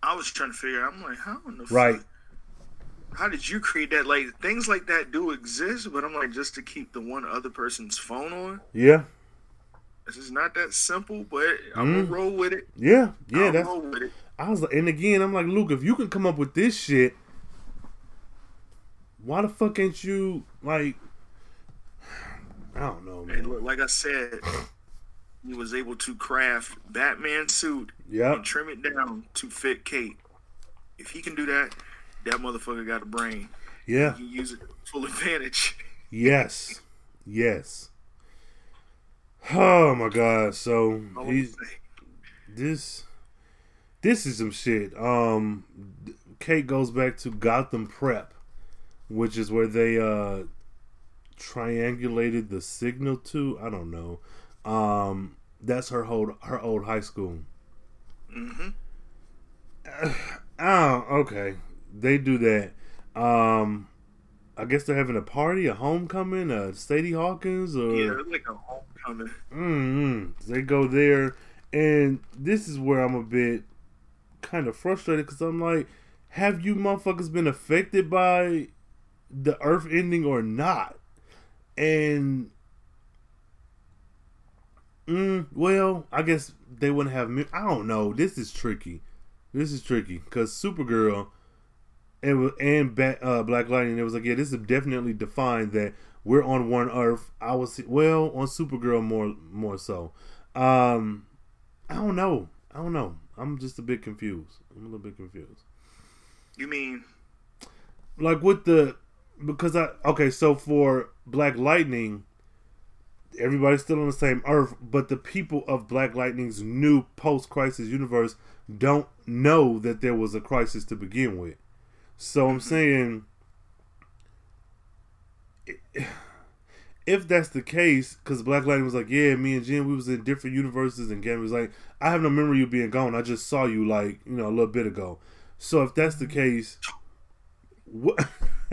I, I was trying to figure. out, I'm like, how in the right? Fuck, how did you create that? Like things like that do exist, but I'm like, just to keep the one other person's phone on. Yeah. This is not that simple, but I'm mm. gonna roll with it. Yeah, yeah, I'll that's. Roll with it. I was, and again, I'm like, Luke, if you can come up with this shit, why the fuck ain't you like I don't know, man. look, like I said, he was able to craft Batman suit yep. and trim it down to fit Kate. If he can do that, that motherfucker got a brain. Yeah. He can use it full advantage. Yes. Yes. Oh my god. So he's this this is some shit. Um Kate goes back to Gotham Prep, which is where they uh triangulated the signal to. I don't know. Um, that's her old her old high school. Mm-hmm. oh, okay. They do that. Um, I guess they're having a party, a homecoming, a Sadie Hawkins, or yeah, like a homecoming. Mm-hmm. They go there, and this is where I'm a bit kind of frustrated because I'm like, have you motherfuckers been affected by the Earth ending or not? And mm, well, I guess they wouldn't have. Me. I don't know. This is tricky. This is tricky because Supergirl and and uh, Black Lightning. It was like, yeah, this is definitely defined that we're on one Earth. I was well on Supergirl more more so. Um, I don't know. I don't know. I'm just a bit confused. I'm a little bit confused. You mean like with the because I okay, so for Black Lightning, everybody's still on the same Earth, but the people of Black Lightning's new post-crisis universe don't know that there was a crisis to begin with. So I'm mm-hmm. saying, if that's the case, because Black Lightning was like, "Yeah, me and Jim, we was in different universes," and Gambi was like, "I have no memory of you being gone. I just saw you like you know a little bit ago." So if that's the mm-hmm. case, what?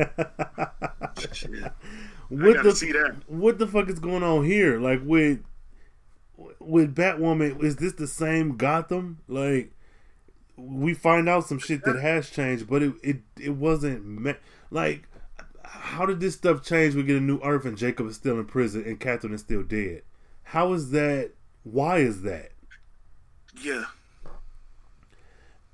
what the what the fuck is going on here? Like with with Batwoman, is this the same Gotham? Like we find out some shit that has changed, but it it, it wasn't me- like how did this stuff change? We get a new Earth and Jacob is still in prison and Catherine is still dead. How is that? Why is that? Yeah.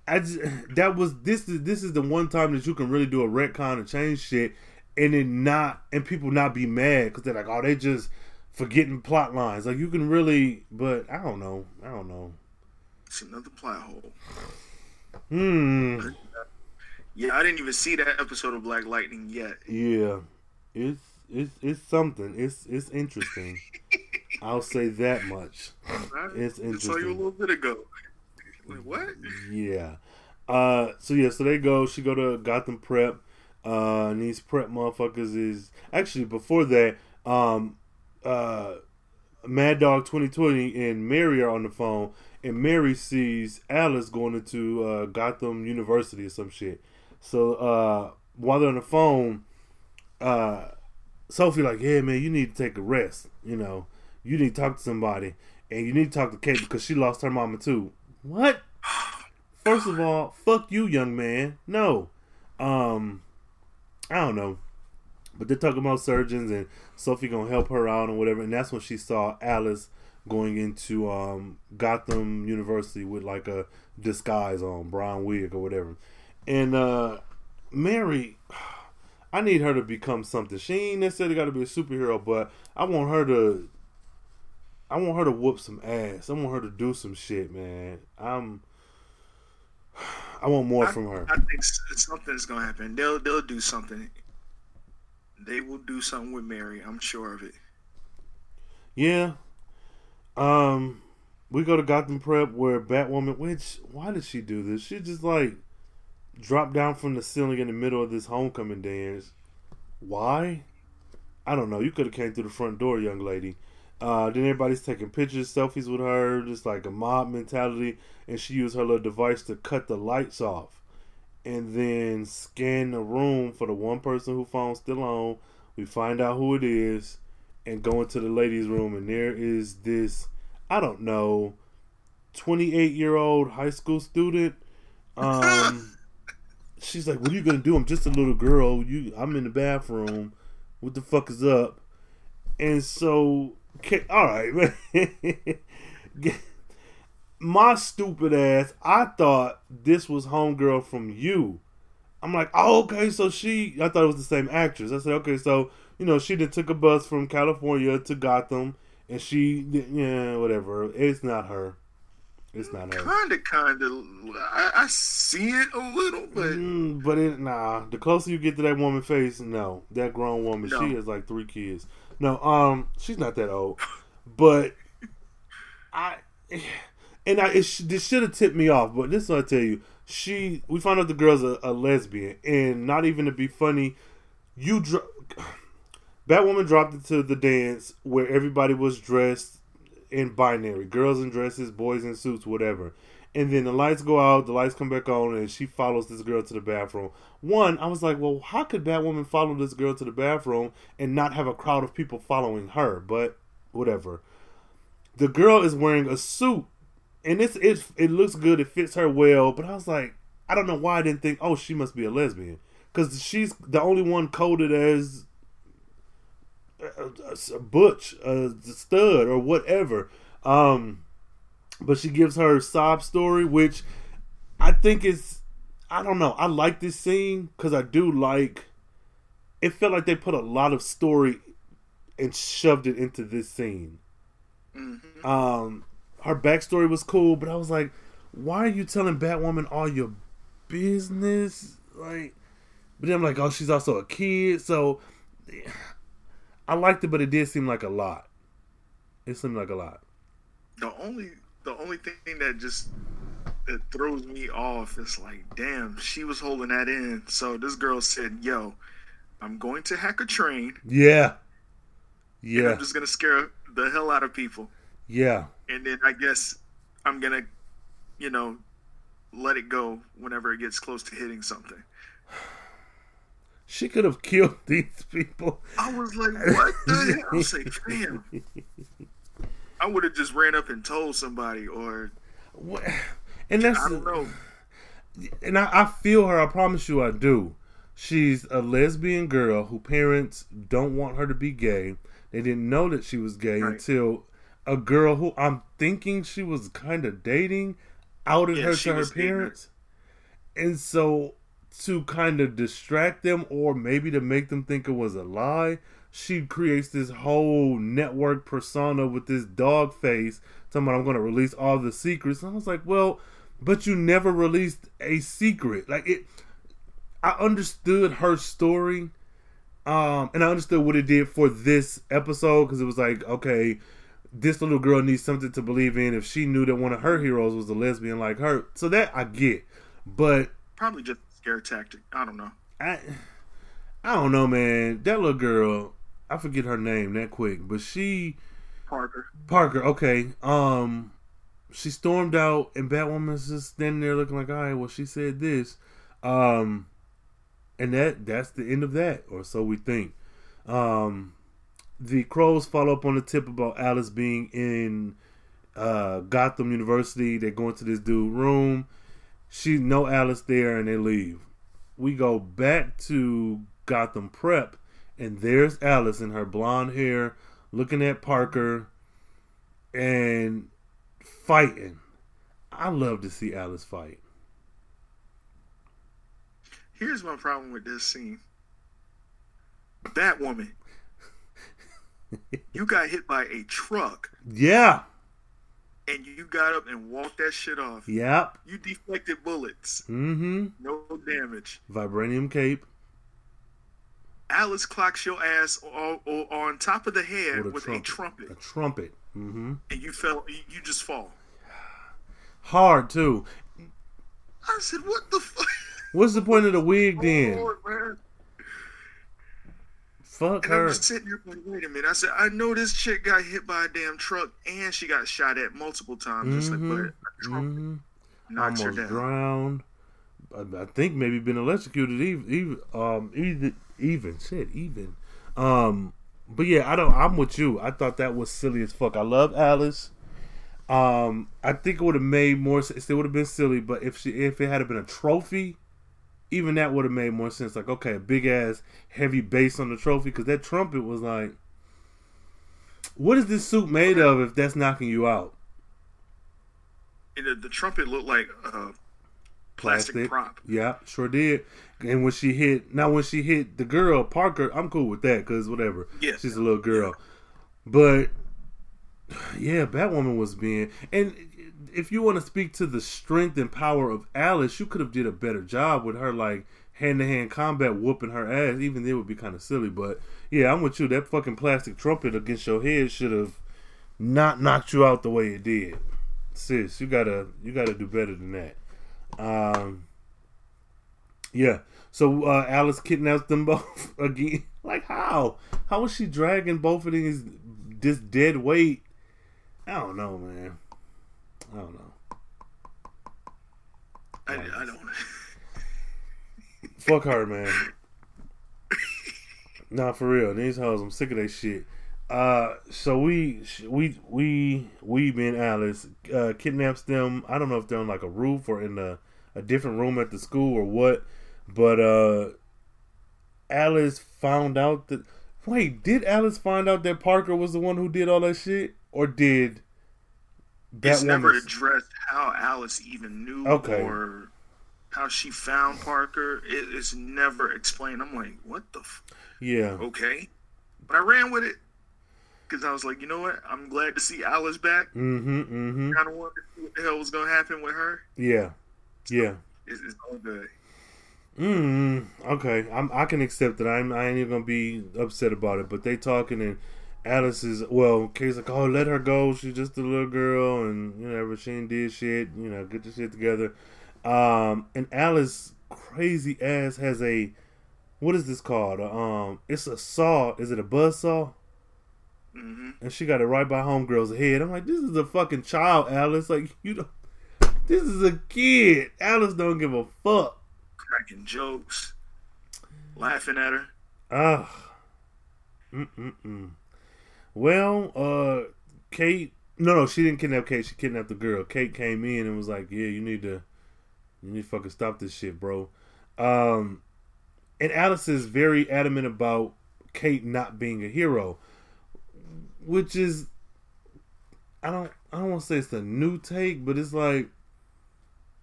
I just, that was this is this is the one time that you can really do a retcon and change shit and then not and people not be mad because they're like oh they just forgetting plot lines. Like you can really but I don't know. I don't know. It's another plot hole. Hmm. Yeah I didn't even see that episode of Black Lightning yet. Yeah. It's it's it's something. It's it's interesting. I'll say that much. It's interesting I saw you a little bit ago What? Yeah. Uh, so yeah, so they go. She go to Gotham Prep. Uh, and these prep motherfuckers is actually before that. Um, uh, Mad Dog 2020 and Mary are on the phone, and Mary sees Alice going into uh, Gotham University or some shit. So uh, while they're on the phone, uh, Sophie like, yeah, man, you need to take a rest. You know, you need to talk to somebody, and you need to talk to Kate because she lost her mama too. What? First of all, fuck you, young man. No. Um, I don't know. But they're talking about surgeons and Sophie gonna help her out and whatever. And that's when she saw Alice going into um, Gotham University with like a disguise on, brown wig or whatever. And uh, Mary, I need her to become something. She ain't necessarily got to be a superhero, but I want her to. I want her to whoop some ass. I want her to do some shit, man. I'm. I want more I, from her. I think something's gonna happen. They'll they'll do something. They will do something with Mary. I'm sure of it. Yeah. Um, we go to Gotham Prep where Batwoman. Which why did she do this? She just like dropped down from the ceiling in the middle of this homecoming dance. Why? I don't know. You could have came through the front door, young lady. Uh, then everybody's taking pictures, selfies with her, just like a mob mentality. And she used her little device to cut the lights off, and then scan the room for the one person who phone's still on. We find out who it is, and go into the ladies' room, and there is this I don't know, twenty eight year old high school student. Um, she's like, "What are you gonna do? I'm just a little girl. You, I'm in the bathroom. What the fuck is up?" And so, okay, all right. My stupid ass, I thought this was homegirl from you. I'm like, oh, okay, so she, I thought it was the same actress. I said, okay, so, you know, she then took a bus from California to Gotham, and she, yeah, whatever. It's not her. It's not her. Kinda, kinda. I, I see it a little, but mm, but it nah. The closer you get to that woman face, no, that grown woman, no. she has like three kids. No, um, she's not that old, but I and I it, this should have tipped me off. But this is what I tell you: she we found out the girl's a, a lesbian, and not even to be funny, you dro- Batwoman dropped it to the dance where everybody was dressed in binary girls in dresses, boys in suits, whatever. And then the lights go out, the lights come back on, and she follows this girl to the bathroom. One, I was like, well, how could Batwoman follow this girl to the bathroom and not have a crowd of people following her? But whatever. The girl is wearing a suit, and it's it it looks good, it fits her well. But I was like, I don't know why I didn't think, oh, she must be a lesbian, because she's the only one coded as a, a butch, a stud, or whatever. Um, but she gives her sob story, which I think is, I don't know. I like this scene because I do like. It felt like they put a lot of story and shoved it into this scene. Mm-hmm. Um, her backstory was cool, but I was like, why are you telling Batwoman all your business? Like, but then I'm like, oh, she's also a kid, so I liked it, but it did seem like a lot. It seemed like a lot. The only the only thing that just that throws me off is like, damn, she was holding that in. So this girl said, "Yo, I'm going to hack a train." Yeah. Yeah. I'm just gonna scare the hell out of people. Yeah. And then I guess I'm gonna, you know, let it go whenever it gets close to hitting something. She could have killed these people. I was like, what the hell? I was like, damn. I would have just ran up and told somebody or what? and that's I don't know. And I, I feel her, I promise you I do. She's a lesbian girl who parents don't want her to be gay. They didn't know that she was gay right. until a girl who I'm thinking she was kind of dating outed yeah, her to her parents. Ignorant. And so to kind of distract them or maybe to make them think it was a lie, she creates this whole network persona with this dog face talking about I'm going to release all the secrets. And I was like, well, but you never released a secret. Like it, I understood her story, um, and I understood what it did for this episode because it was like, okay, this little girl needs something to believe in. If she knew that one of her heroes was a lesbian like her, so that I get, but probably just scare tactic. I don't know. I I don't know, man. That little girl, I forget her name that quick, but she Parker. Parker, okay. Um she stormed out and Batwoman's just standing there looking like, all right, well she said this. Um and that that's the end of that, or so we think. Um the crows follow up on the tip about Alice being in uh, Gotham University. They go into this dude room she no Alice there and they leave. We go back to Gotham Prep and there's Alice in her blonde hair looking at Parker and fighting. I love to see Alice fight. Here's my problem with this scene. That woman. you got hit by a truck. Yeah. And you got up and walked that shit off. Yep. You deflected bullets. Mm-hmm. No damage. Vibranium cape. Alice clocks your ass on, on top of the head with, a, with trumpet. a trumpet. A trumpet. Mm-hmm. And you fell. You just fall. Hard too. I said, "What the fuck?" What's the point of the wig then? Oh, Fuck and her. I'm just sitting there like, wait a minute. I said, I know this chick got hit by a damn truck and she got shot at multiple times. Mm-hmm. Just like, but a truck mm-hmm. Almost drowned. I, think maybe been electrocuted. Even, even, um, even, even shit, even. Um, but yeah, I don't. I'm with you. I thought that was silly as fuck. I love Alice. Um, I think it would have made more sense. It would have been silly, but if she, if it had been a trophy, even that would have made more sense. Like, okay, a big ass heavy base on the trophy because that trumpet was like, what is this suit made of if that's knocking you out? The, the trumpet looked like a plastic, plastic prop. Yeah, sure did. And when she hit, now when she hit the girl Parker, I'm cool with that because whatever. Yes. she's a little girl. But yeah, Batwoman was being and if you want to speak to the strength and power of Alice, you could have did a better job with her like hand to hand combat whooping her ass. Even then, would be kind of silly. But yeah, I'm with you. That fucking plastic trumpet against your head should have not knocked you out the way it did. Sis, you gotta you gotta do better than that. Um, yeah. So uh, Alice kidnaps them both again. Like how? How was she dragging both of these this dead weight? I don't know, man. I don't know. I, I don't. Fuck her, man. nah, for real. These hoes, I'm sick of that shit. Uh, so we we we we being Alice uh, kidnaps them. I don't know if they're on like a roof or in a a different room at the school or what, but uh, Alice found out that. Wait, did Alice find out that Parker was the one who did all that shit, or did it's never addressed how Alice even knew okay. or how she found Parker. It is never explained. I'm like, what the? F-? Yeah. Okay, but I ran with it because I was like, you know what? I'm glad to see Alice back. Mm-hmm. Mm-hmm. Kind of wondered what the hell was gonna happen with her. Yeah. Yeah. It's, it's all good. Mm. Okay. I'm. I can accept that. I'm. I ain't even gonna be upset about it. But they talking and Alice is well. Kay's like, oh, let her go. She's just a little girl, and you know, she ain't did shit. You know, get the shit together. Um, and Alice, crazy ass, has a what is this called? Um, it's a saw. Is it a buzz saw? Mm-hmm. And she got it right by homegirl's head. I'm like, this is a fucking child, Alice. Like you don't. This is a kid. Alice don't give a fuck. Cracking jokes, laughing at her. Ugh. Mm mm mm. Well, uh, Kate. No, no, she didn't kidnap Kate. She kidnapped the girl. Kate came in and was like, "Yeah, you need to, you need to fucking stop this shit, bro." Um, and Alice is very adamant about Kate not being a hero, which is, I don't, I don't want to say it's a new take, but it's like,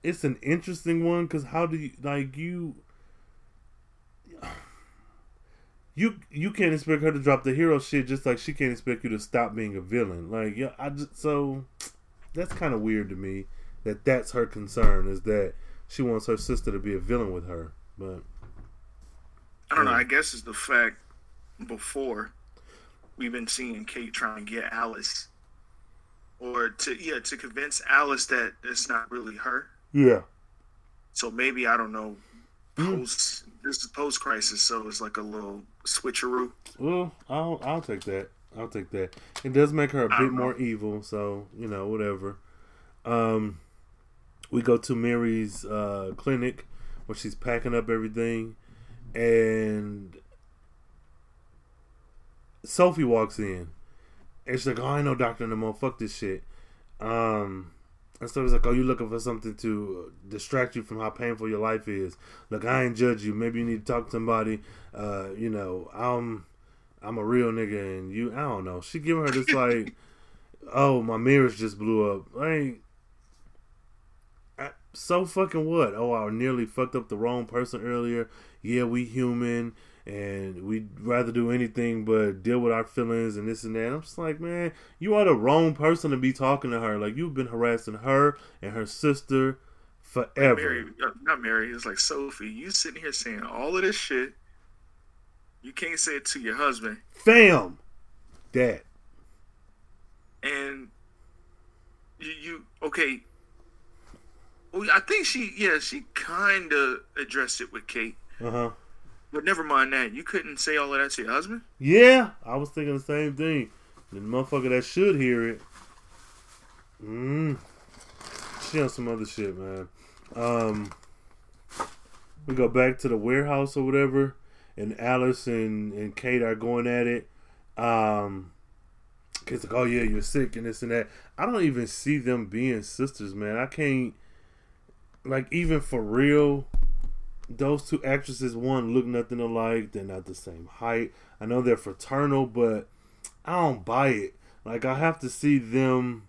it's an interesting one because how do you like you? you you can't expect her to drop the hero shit just like she can't expect you to stop being a villain. Like yeah, I just so that's kind of weird to me that that's her concern is that she wants her sister to be a villain with her. But I don't yeah. know. I guess it's the fact before we've been seeing Kate trying to get Alice or to yeah to convince Alice that it's not really her. Yeah. So maybe I don't know mm. post this is post crisis, so it's like a little switcheroo. Well, I'll I'll take that. I'll take that. It does make her a bit more evil, so you know whatever. Um, we go to Mary's uh, clinic where she's packing up everything, and Sophie walks in, and she's like, "Oh, I ain't no doctor no more. Fuck this shit." Um, and so it's like, oh, you looking for something to distract you from how painful your life is. Look, I ain't judge you. Maybe you need to talk to somebody. Uh, you know, I'm I'm a real nigga, and you, I don't know. She giving her this like, oh, my mirrors just blew up. Like, I, so fucking what? Oh, I nearly fucked up the wrong person earlier. Yeah, we human and we'd rather do anything but deal with our feelings and this and that. I'm just like, man, you are the wrong person to be talking to her. Like, you've been harassing her and her sister forever. Mary, uh, not Mary, it's like Sophie. You sitting here saying all of this shit. You can't say it to your husband. Fam, dad. And you, you okay? Well, I think she, yeah, she kind of addressed it with Kate. Uh huh. But never mind that. You couldn't say all of that to your husband. Yeah, I was thinking the same thing. The motherfucker that should hear it. Mm. She on some other shit, man. Um, we go back to the warehouse or whatever, and Alice and, and Kate are going at it. Um, Kate's like, "Oh yeah, you're sick and this and that." I don't even see them being sisters, man. I can't, like, even for real. Those two actresses, one look nothing alike. They're not the same height. I know they're fraternal, but I don't buy it. Like, I have to see them.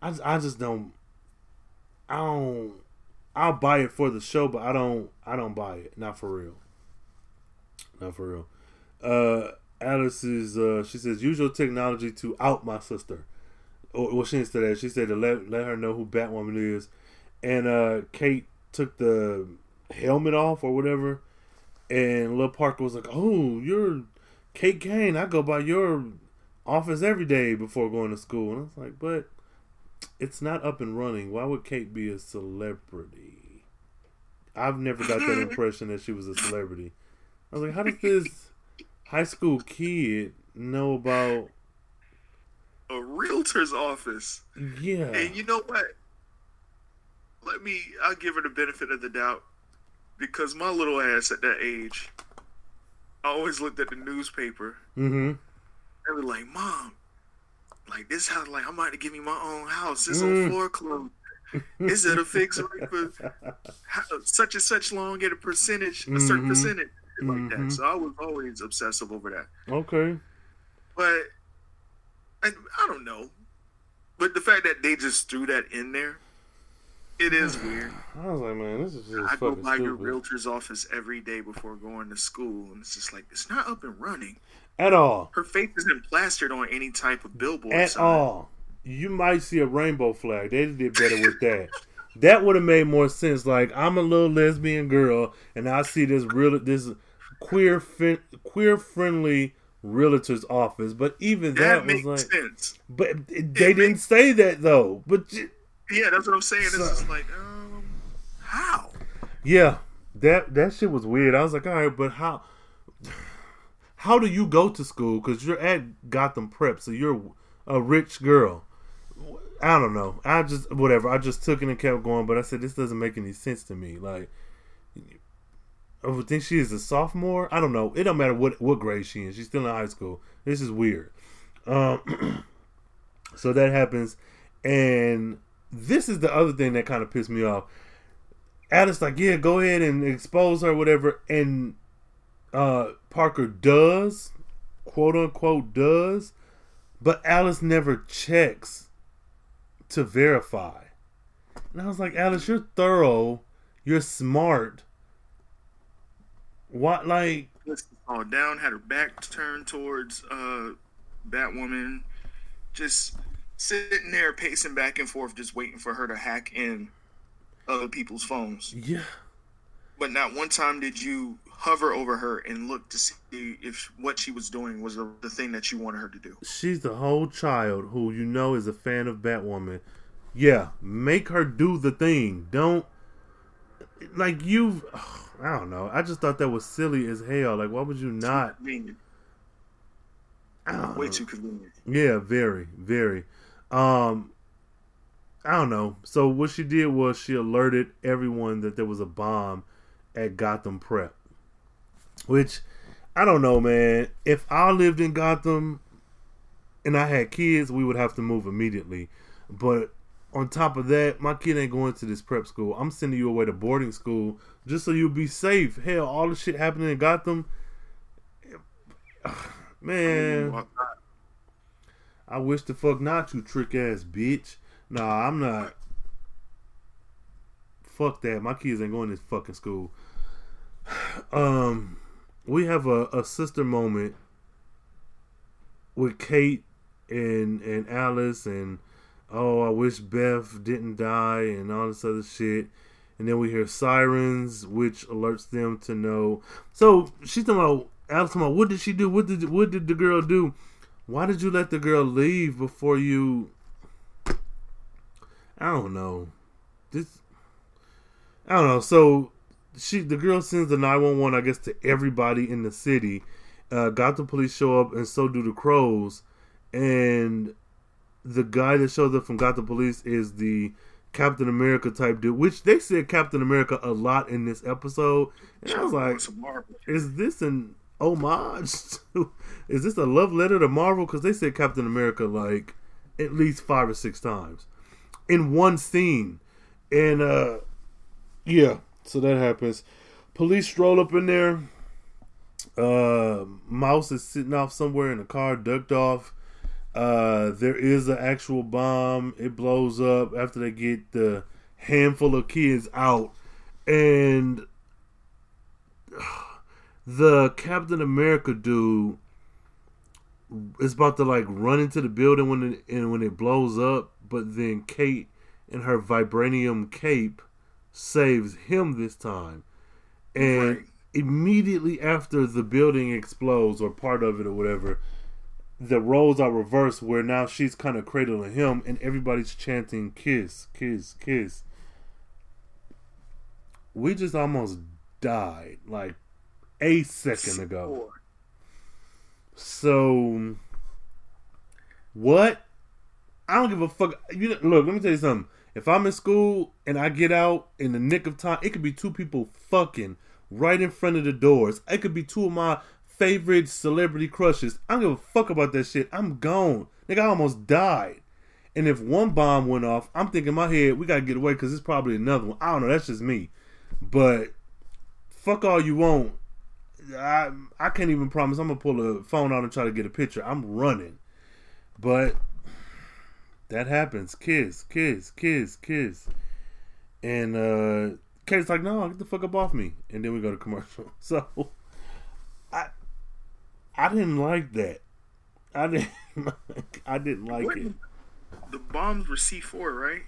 I, I just don't. I don't. I'll buy it for the show, but I don't. I don't buy it. Not for real. Not for real. Uh, Alice is. Uh, she says use your technology to out my sister. Or well, she didn't say that. She said to let let her know who Batwoman is. And uh, Kate took the helmet off or whatever, and Lil Parker was like, "Oh, you're Kate Kane. I go by your office every day before going to school." And I was like, "But." it's not up and running. Why would Kate be a celebrity? I've never got that impression that she was a celebrity. I was like, how does this high school kid know about a realtor's office? Yeah. And you know what? Let me. I'll give her the benefit of the doubt because my little ass at that age, I always looked at the newspaper. Mm-hmm. And was like, "Mom, like this house, like I'm about to give me my own house. This Mm. on foreclosed. Is it a fixed rate for such and such long at a percentage, a certain Mhm. percentage, like Mhm. that? So I was always obsessive over that. Okay. But I, I don't know. But the fact that they just threw that in there, it is weird. I was like, man, this is just I go by your realtor's office every day before going to school, and it's just like it's not up and running. At all. Her face isn't plastered on any type of billboard. At sign. all. You might see a rainbow flag. They did better with that. That would have made more sense. Like I'm a little lesbian girl, and I see this real this queer fin- queer friendly realtor's office. But even that, That, was like, sense. but it- they didn't say that though. But j- Yeah, that's what I'm saying. It's So- just like, um, how? yeah, that that shit was weird. I was like, all right, but how? How do you go to school? Because you're at Gotham Prep, so you're a rich girl. I don't know. I just whatever. I just took it and kept going, but I said this doesn't make any sense to me. Like, I would think she is a sophomore. I don't know. It don't matter what what grade she is. She's still in high school. This is weird. Um, so that happens, and this is the other thing that kind of pissed me off. Alice like, yeah, go ahead and expose her, whatever, and uh, Parker does, quote unquote, does, but Alice never checks to verify. And I was like, Alice, you're thorough, you're smart. What, like, all down, had her back turned towards uh, Batwoman, just sitting there pacing back and forth, just waiting for her to hack in other people's phones. yeah, But not one time did you hover over her and look to see if what she was doing was the, the thing that you wanted her to do. she's the whole child who you know is a fan of Batwoman. Yeah, make her do the thing. Don't like you. I don't know. I just thought that was silly as hell. Like, why would you not? Convenient. I don't Way know. too convenient. Yeah, very, very. Um, I don't know. So what she did was she alerted everyone that there was a bomb at Gotham Prep. Which I don't know, man. If I lived in Gotham and I had kids, we would have to move immediately. But on top of that, my kid ain't going to this prep school. I'm sending you away to boarding school just so you'll be safe. Hell, all the shit happening in Gotham, man. Well, I wish the fuck not, you trick ass bitch. Nah, I'm not. Fuck that. My kids ain't going to this fucking school. Um, we have a, a sister moment with Kate and and Alice and oh, I wish Beth didn't die and all this other shit. And then we hear sirens, which alerts them to know. So she's talking about Alice talking about what did she do? What did what did the girl do? Why did you let the girl leave before you? I don't know. This I don't know. So she the girl sends the nine one one, I guess, to everybody in the city. Uh, got the police show up, and so do the crows. And the guy that shows up from Gotham Police is the Captain America type dude, which they said Captain America a lot in this episode. And I was like, is this an homage? To, is this a love letter to Marvel? Because they said Captain America like at least five or six times in one scene. And uh yeah, so that happens. Police stroll up in there. Uh Mouse is sitting off somewhere in a car, ducked off. Uh, there is an actual bomb. It blows up after they get the handful of kids out, and the Captain America dude is about to like run into the building when it and when it blows up, but then Kate in her vibranium cape saves him this time, and right. immediately after the building explodes or part of it or whatever the roles are reversed where now she's kind of cradling him and everybody's chanting kiss kiss kiss. We just almost died. Like a second ago so what i don't give a fuck you know, look let me tell you something if i'm in school and i get out in the nick of time it could be two people fucking right in front of the doors it could be two of my favorite celebrity crushes. I don't give a fuck about that shit. I'm gone. Nigga, I almost died. And if one bomb went off, I'm thinking in my head, we gotta get away because it's probably another one. I don't know. That's just me. But fuck all you want. I I can't even promise I'm gonna pull a phone out and try to get a picture. I'm running. But that happens. Kiss, kiss, kiss, kiss. And uh Kate's like, no, get the fuck up off me. And then we go to commercial. So I I didn't like that. I didn't. I didn't like what? it. The bombs were C four, right?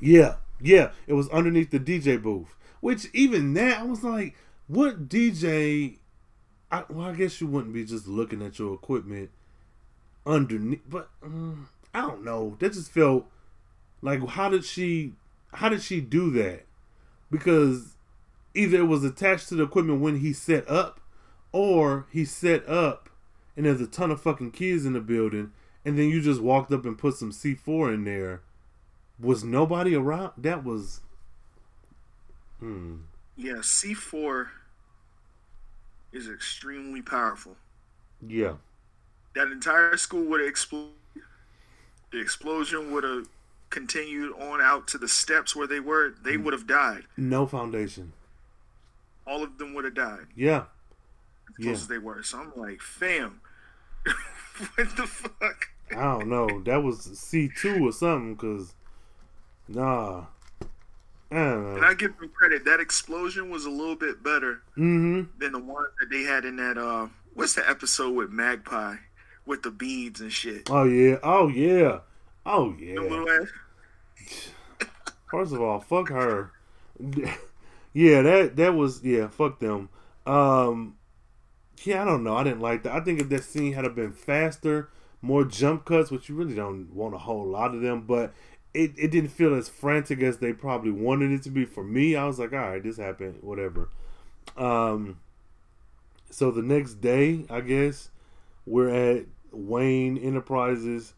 Yeah, yeah. It was underneath the DJ booth. Which even that, I was like, what DJ? I, well, I guess you wouldn't be just looking at your equipment underneath, but um, I don't know. That just felt like how did she? How did she do that? Because either it was attached to the equipment when he set up, or he set up and there's a ton of fucking kids in the building, and then you just walked up and put some C4 in there. Was nobody around? That was. Hmm. Yeah, C4 is extremely powerful. Yeah. That entire school would have exploded. The explosion would have continued on out to the steps where they were. They mm. would have died. No foundation. All of them would have died. Yeah as close as they were. So I'm like, fam, what the fuck? I don't know. That was C two or something. Cause nah. I and I give them credit. That explosion was a little bit better mm-hmm. than the one that they had in that. Uh, what's the episode with Magpie with the beads and shit? Oh yeah. Oh yeah. Oh yeah. First of all, fuck her. yeah, that that was yeah. Fuck them. Um, yeah, I don't know. I didn't like that. I think if that scene had been faster, more jump cuts, which you really don't want a whole lot of them, but it, it didn't feel as frantic as they probably wanted it to be. For me, I was like, all right, this happened, whatever. Um, so the next day, I guess, we're at Wayne Enterprises,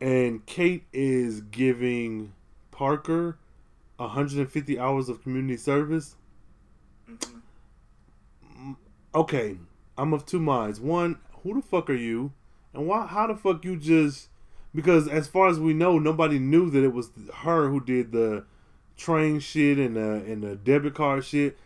and Kate is giving Parker 150 hours of community service. Mm-hmm. Okay, I'm of two minds. One, who the fuck are you? And why? How the fuck you just? Because as far as we know, nobody knew that it was her who did the train shit and the and the debit card shit.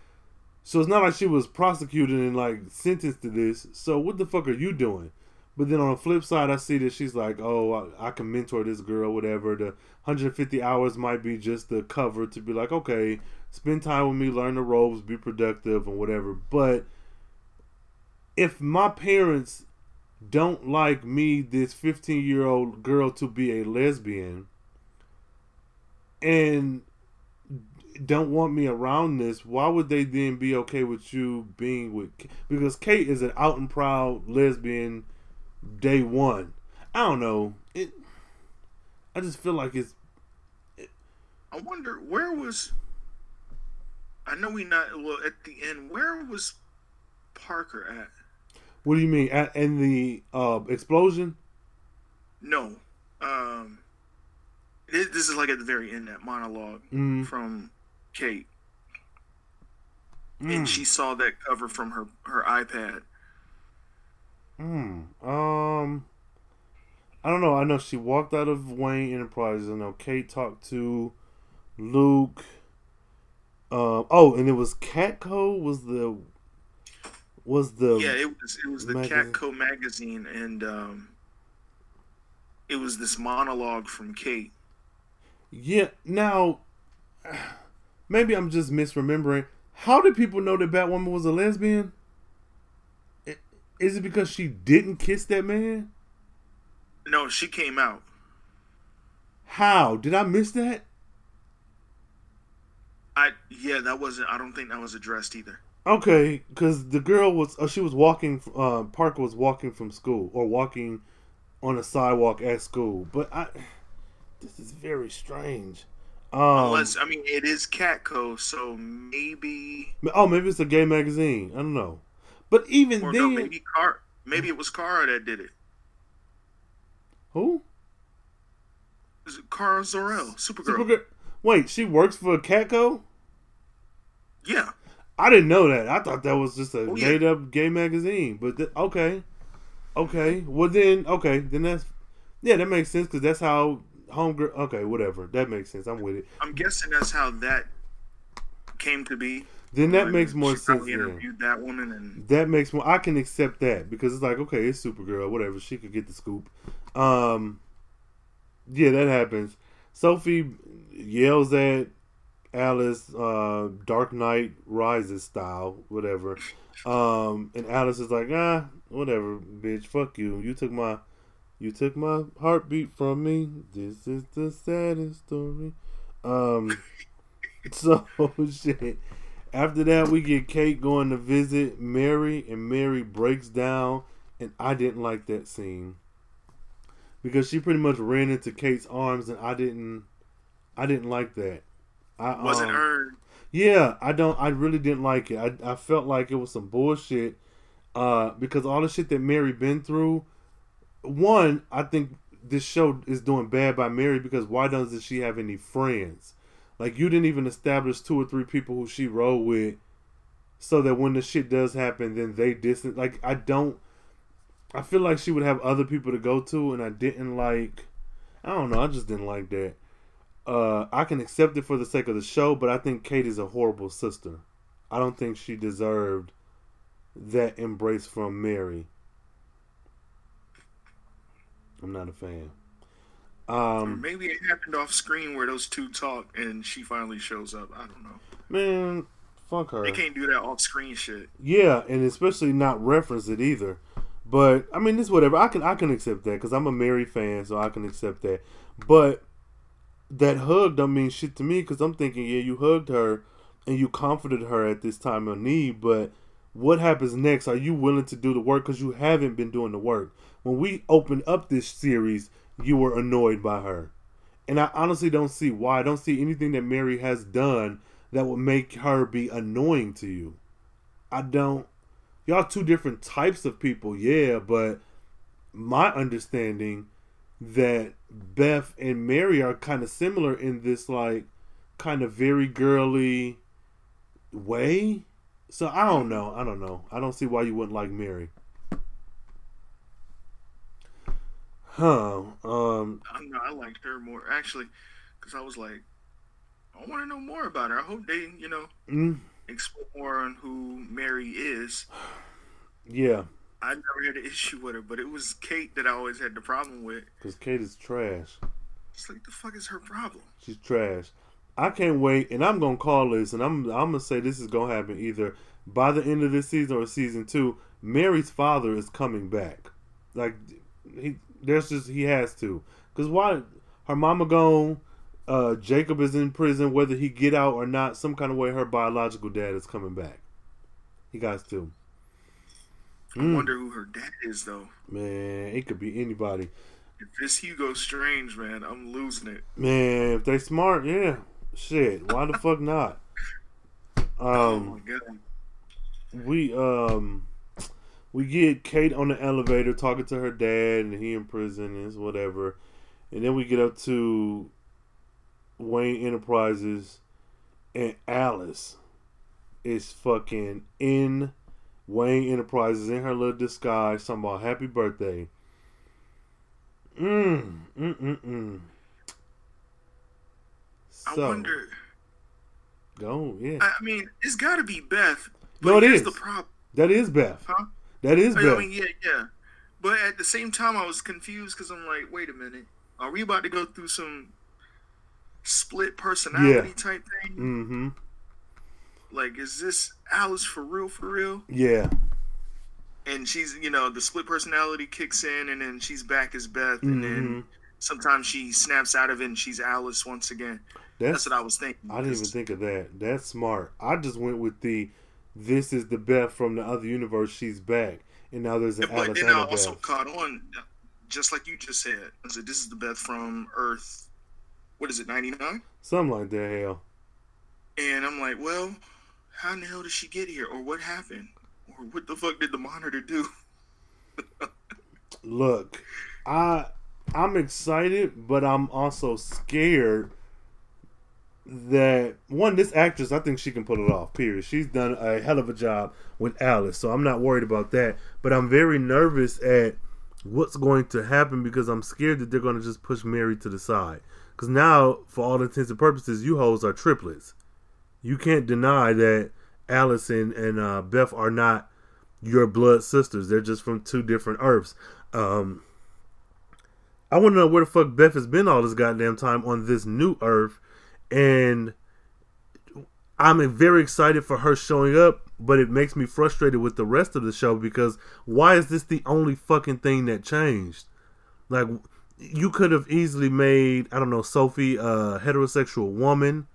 So it's not like she was prosecuted and like sentenced to this. So what the fuck are you doing? But then on the flip side, I see that she's like, oh, I, I can mentor this girl, whatever. The 150 hours might be just the cover to be like, okay, spend time with me, learn the ropes, be productive, and whatever. But if my parents don't like me, this 15 year old girl, to be a lesbian, and don't want me around this, why would they then be okay with you being with? Because Kate is an out and proud lesbian day one. I don't know. It. I just feel like it's. It, I wonder where was. I know we not well at the end. Where was Parker at? What do you mean? At in the uh, explosion? No. Um. It, this is like at the very end that monolog mm. from Kate, mm. and she saw that cover from her her iPad Hmm. Um. I don't know. I know she walked out of Wayne Enterprises. I know Kate talked to Luke. Uh, oh, and it was Catco was the was the yeah it was it was the magazine. Catco magazine and um, it was this monologue from Kate. Yeah. Now, maybe I'm just misremembering. How did people know that Batwoman was a lesbian? Is it because she didn't kiss that man? No, she came out. How? Did I miss that? I yeah, that wasn't. I don't think that was addressed either. Okay, because the girl was. Uh, she was walking. Uh, Parker was walking from school or walking on a sidewalk at school. But I, this is very strange. Um, Unless I mean, it is Catco, so maybe. Oh, maybe it's a gay magazine. I don't know. But even then, no, maybe Car, maybe it was Kara that did it. Who? Is it Kara Zor-El, Supergirl? Supergirl. Wait, she works for Catco. Yeah. I didn't know that. I thought that was just a oh, made up gay magazine. But th- okay, okay. Well then, okay, then that's yeah, that makes sense because that's how homegirl. Okay, whatever. That makes sense. I'm with it. I'm guessing that's how that came to be. Then that makes more sense. Interviewed that woman, and that makes more. I can accept that because it's like okay, it's Supergirl, whatever. She could get the scoop. Um, yeah, that happens. Sophie yells at Alice, uh, Dark Knight Rises style, whatever. Um, and Alice is like, ah, whatever, bitch, fuck you. You took my, you took my heartbeat from me. This is the saddest story. Um, so shit. After that, we get Kate going to visit Mary, and Mary breaks down, and I didn't like that scene because she pretty much ran into Kate's arms, and I didn't, I didn't like that. I wasn't um, earned. Yeah, I don't. I really didn't like it. I I felt like it was some bullshit. Uh, because all the shit that Mary been through. One, I think this show is doing bad by Mary because why doesn't she have any friends? Like you didn't even establish two or three people who she rode with, so that when the shit does happen, then they distance. Like I don't. I feel like she would have other people to go to, and I didn't like. I don't know. I just didn't like that. Uh, I can accept it for the sake of the show, but I think Kate is a horrible sister. I don't think she deserved that embrace from Mary. I'm not a fan. Um, maybe it happened off screen where those two talk and she finally shows up. I don't know. Man, fuck her. They can't do that off screen shit. Yeah, and especially not reference it either. But I mean, it's whatever. I can I can accept that because I'm a Mary fan, so I can accept that. But that hug don't mean shit to me because I'm thinking, yeah, you hugged her and you comforted her at this time of need, but what happens next? Are you willing to do the work because you haven't been doing the work? When we opened up this series, you were annoyed by her. And I honestly don't see why. I don't see anything that Mary has done that would make her be annoying to you. I don't. Y'all two different types of people, yeah, but my understanding that Beth and Mary are kind of similar in this like kind of very girly way. So I don't know. I don't know. I don't see why you wouldn't like Mary. Huh. Um. I know. I liked her more actually, because I was like, I want to know more about her. I hope they, you know, mm. explore more on who Mary is. Yeah. I never had an issue with her, but it was Kate that I always had the problem with. Because Kate is trash. It's like the fuck is her problem? She's trash. I can't wait, and I'm gonna call this, and I'm I'm gonna say this is gonna happen either by the end of this season or season two. Mary's father is coming back. Like he, there's just he has to. Cause why? Her mama gone. Uh, Jacob is in prison. Whether he get out or not, some kind of way, her biological dad is coming back. He got to. I mm. wonder who her dad is, though. Man, it could be anybody. If it's Hugo Strange, man, I'm losing it. Man, if they smart, yeah. Shit, why the fuck not? Um, oh my god. We um we get Kate on the elevator talking to her dad, and he in prison is whatever, and then we get up to Wayne Enterprises, and Alice is fucking in Wayne Enterprises in her little disguise, talking about happy birthday. Mm, mm, mm, mm. So, I wonder. Go, yeah. I mean, it's got to be Beth. No, it is. The problem. That is Beth. Huh? That is Beth. I mean, yeah, yeah. But at the same time, I was confused because I'm like, wait a minute. Are we about to go through some split personality yeah. type thing? Mm-hmm. Like, is this Alice for real? For real? Yeah. And she's, you know, the split personality kicks in, and then she's back as Beth, and mm-hmm. then sometimes she snaps out of it, and she's Alice once again. That's, That's what I was thinking. I didn't even think of that. That's smart. I just went with the this is the Beth from the other universe. She's back, and now there's an yeah, Alice. But then I also caught on, just like you just said. I said this is the Beth from Earth. What is it, ninety nine? Something like that. Hell. And I'm like, well, how in the hell did she get here, or what happened, or what the fuck did the monitor do? Look, I I'm excited, but I'm also scared that one this actress I think she can pull it off. Period. She's done a hell of a job with Alice, so I'm not worried about that. But I'm very nervous at what's going to happen because I'm scared that they're going to just push Mary to the side. Because now, for all intents and purposes, you hoes are triplets. You can't deny that Allison and, uh, Beth are not your blood sisters. They're just from two different earths. Um, I want to know where the fuck Beth has been all this goddamn time on this new earth and I'm very excited for her showing up, but it makes me frustrated with the rest of the show because why is this the only fucking thing that changed? Like, you could have easily made, I don't know, Sophie a heterosexual woman,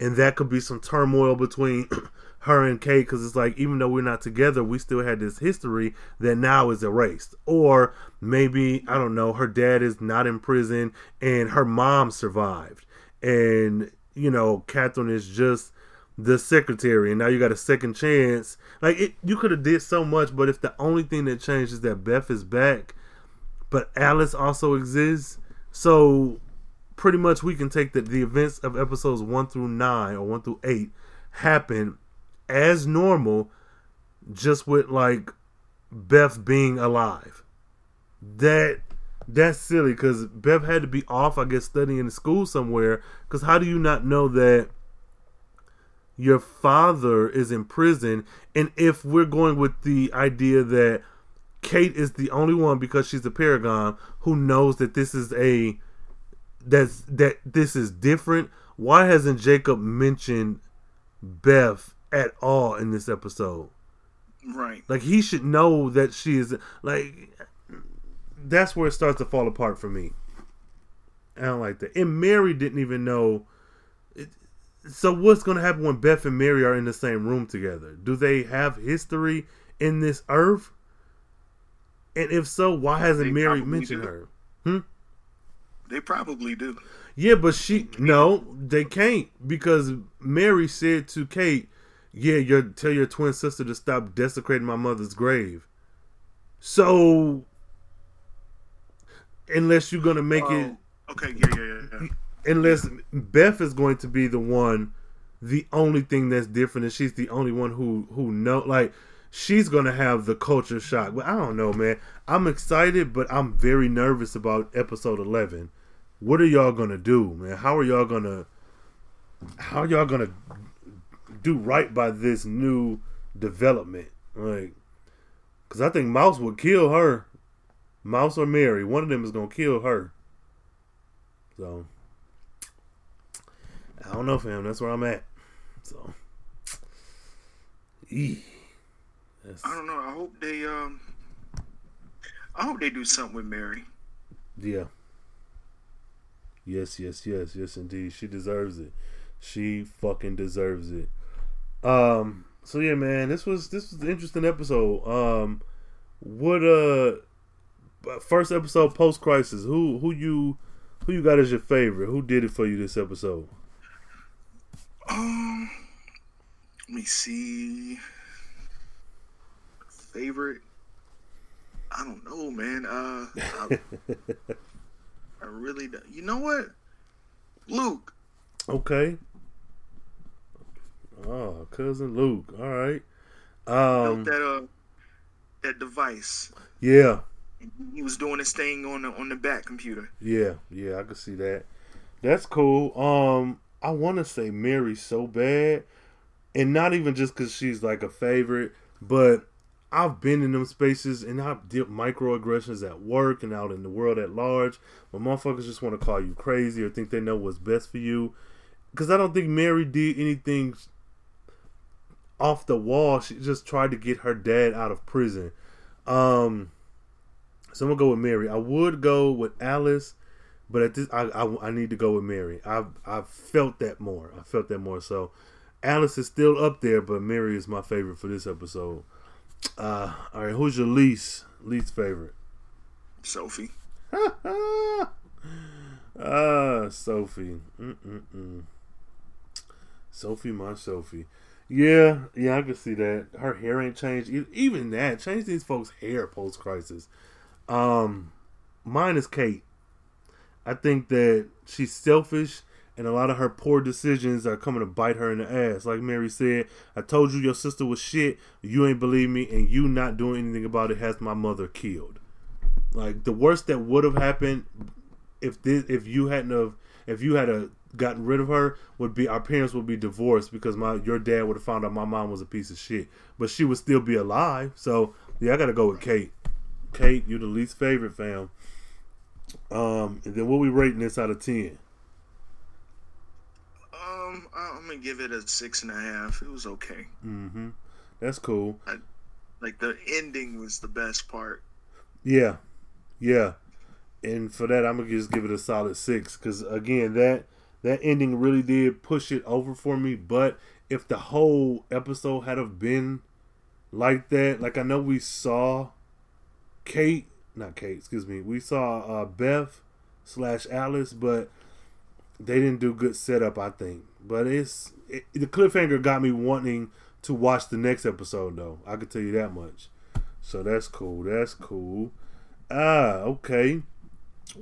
and that could be some turmoil between her and Kate because it's like, even though we're not together, we still had this history that now is erased. Or maybe, I don't know, her dad is not in prison and her mom survived. And you know, Catherine is just the secretary, and now you got a second chance. Like it, you could have did so much, but if the only thing that changed is that Beth is back, but Alice also exists, so pretty much we can take that the events of episodes one through nine or one through eight happen as normal, just with like Beth being alive. That that's silly because Beth had to be off, I guess, studying in school somewhere. Because how do you not know that your father is in prison? And if we're going with the idea that Kate is the only one because she's a paragon who knows that this is a that's that this is different, why hasn't Jacob mentioned Beth at all in this episode? Right. Like he should know that she is like that's where it starts to fall apart for me. I don't like that. And Mary didn't even know. It, so what's going to happen when Beth and Mary are in the same room together? Do they have history in this earth? And if so, why hasn't Mary mentioned do. her? Hmm? They probably do. Yeah, but she no, they can't because Mary said to Kate, "Yeah, your tell your twin sister to stop desecrating my mother's grave." So unless you're gonna make it. Oh, okay, yeah, yeah, yeah. Unless Beth is going to be the one, the only thing that's different, and she's the only one who who know like she's gonna have the culture shock. But I don't know, man. I'm excited, but I'm very nervous about episode eleven. What are y'all gonna do, man? How are y'all gonna how are y'all gonna do right by this new development? Like Because I think Mouse would kill her. Mouse or Mary. One of them is to kill her. So, I don't know, fam. That's where I'm at. So, I don't know. I hope they um. I hope they do something with Mary. Yeah. Yes, yes, yes, yes, indeed. She deserves it. She fucking deserves it. Um. So yeah, man, this was this was an interesting episode. Um. What uh. First episode post crisis. Who who you who you got as your favorite? Who did it for you this episode? Um. Let me see. Favorite. I don't know, man. Uh, I, I really don't. You know what? Luke. Okay. Oh, cousin Luke. All right. Um, built that uh that device. Yeah. He was doing his thing on the on the back computer. Yeah, yeah, I can see that. That's cool. Um, I want to say Mary so bad, and not even just because she's like a favorite, but I've been in them spaces and I've dealt microaggressions at work and out in the world at large. But motherfuckers just want to call you crazy or think they know what's best for you. Because I don't think Mary did anything off the wall. She just tried to get her dad out of prison. Um, so I'm gonna go with Mary. I would go with Alice, but at this, I, I, I need to go with Mary. I've I've felt that more. I felt that more. So Alice is still up there, but Mary is my favorite for this episode. Uh, all right, who's your least least favorite? Sophie. Ah, Sophie. Mm-mm-mm. Sophie, my Sophie. Yeah, yeah, I can see that. Her hair ain't changed. Even that, change these folks' hair post crisis. Um, mine is Kate. I think that she's selfish, and a lot of her poor decisions are coming to bite her in the ass. Like Mary said, I told you your sister was shit. You ain't believe me, and you not doing anything about it has my mother killed. Like the worst that would have happened if this, if you hadn't have, if you had a gotten rid of her, would be our parents would be divorced because my your dad would have found out my mom was a piece of shit, but she would still be alive. So yeah, I gotta go with Kate. Kate, you the least favorite fam. Um, and then what we rating this out of ten? Um, I'm gonna give it a six and a half. It was okay. Mm-hmm. That's cool. I, like the ending was the best part. Yeah, yeah. And for that, I'm gonna just give it a solid six because again, that that ending really did push it over for me. But if the whole episode had have been like that, like I know we saw Kate, not Kate, excuse me, we saw uh, Beth slash Alice, but they didn't do good setup. I think, but it's it, the cliffhanger got me wanting to watch the next episode though. I can tell you that much. So that's cool. That's cool. Ah, okay.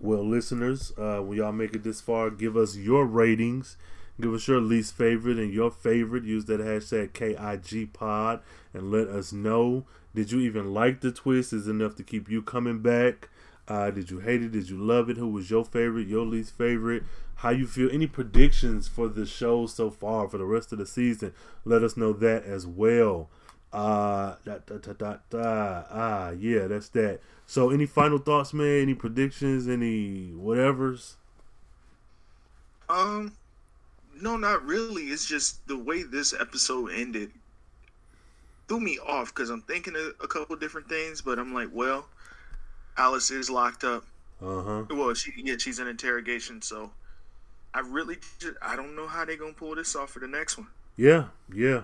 Well, listeners, uh, when y'all make it this far, give us your ratings. Give us your least favorite and your favorite. Use that hashtag KIGPod and let us know. Did you even like the twist? Is enough to keep you coming back? Uh, did you hate it? Did you love it? Who was your favorite? Your least favorite? How you feel? Any predictions for the show so far for the rest of the season? Let us know that as well. Uh, da, da, da, da, da. ah, yeah, that's that. So, any final thoughts, man? Any predictions? Any whatevers? Um, no, not really. It's just the way this episode ended threw me off because I'm thinking of a couple different things, but I'm like, well, Alice is locked up. Uh huh. Well, she yeah, she's in interrogation, so I really just, I don't know how they're gonna pull this off for the next one. Yeah, yeah.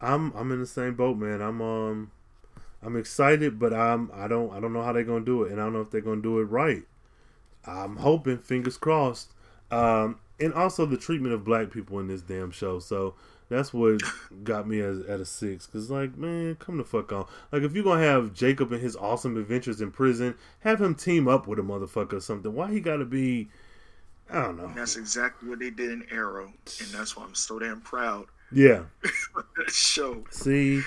I'm I'm in the same boat, man. I'm um I'm excited, but I'm I don't I don't know how they're gonna do it, and I don't know if they're gonna do it right. I'm hoping, fingers crossed. Um, and also the treatment of black people in this damn show. So that's what got me as, at a six. Cause like, man, come the fuck on. Like, if you're gonna have Jacob and his awesome adventures in prison, have him team up with a motherfucker or something. Why he gotta be? I don't know. And that's exactly what they did in Arrow, and that's why I'm so damn proud. Yeah. that show. See,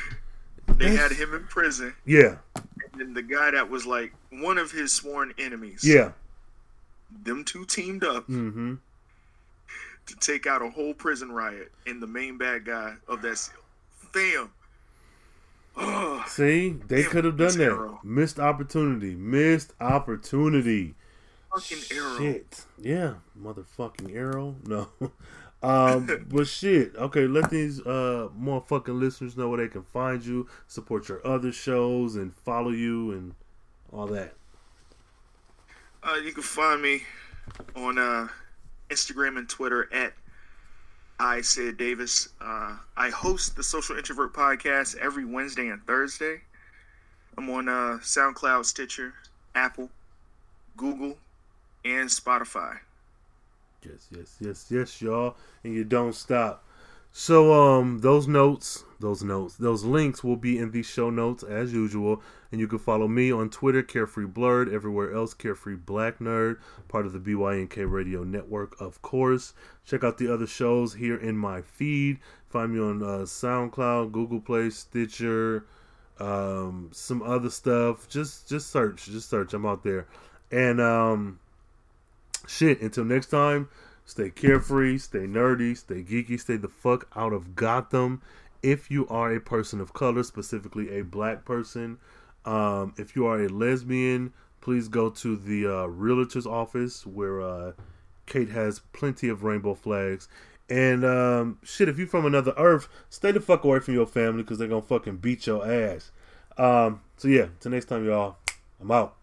They had him in prison, yeah, and then the guy that was like one of his sworn enemies. yeah. them two teamed up Mm-hmm. to take out a whole prison riot, and the main bad guy of that, fam. Oh, See, they could have done that. Arrow. Missed opportunity. Missed opportunity. Fucking arrow. Shit. Yeah, motherfucking arrow. No. um, but shit. Okay, let these uh motherfucking listeners know where they can find you, support your other shows, and follow you and all that. Uh, you can find me on uh Instagram and Twitter at I said Davis. Uh, I host the Social Introvert podcast every Wednesday and Thursday. I'm on uh, SoundCloud, Stitcher, Apple, Google, and Spotify. Yes, yes, yes, yes, y'all, and you don't stop. So, um, those notes, those notes, those links will be in the show notes as usual. And you can follow me on Twitter, Carefree Blurred, everywhere else, Carefree Black Nerd, part of the BYNK Radio Network, of course. Check out the other shows here in my feed. Find me on uh, SoundCloud, Google Play, Stitcher, um, some other stuff. Just, just search, just search. I'm out there. And um, shit. Until next time. Stay carefree, stay nerdy, stay geeky, stay the fuck out of Gotham. If you are a person of color, specifically a black person, um, if you are a lesbian, please go to the uh, realtor's office where uh, Kate has plenty of rainbow flags. And um, shit, if you're from another earth, stay the fuck away from your family because they're gonna fucking beat your ass. Um, so yeah, till next time, y'all. I'm out.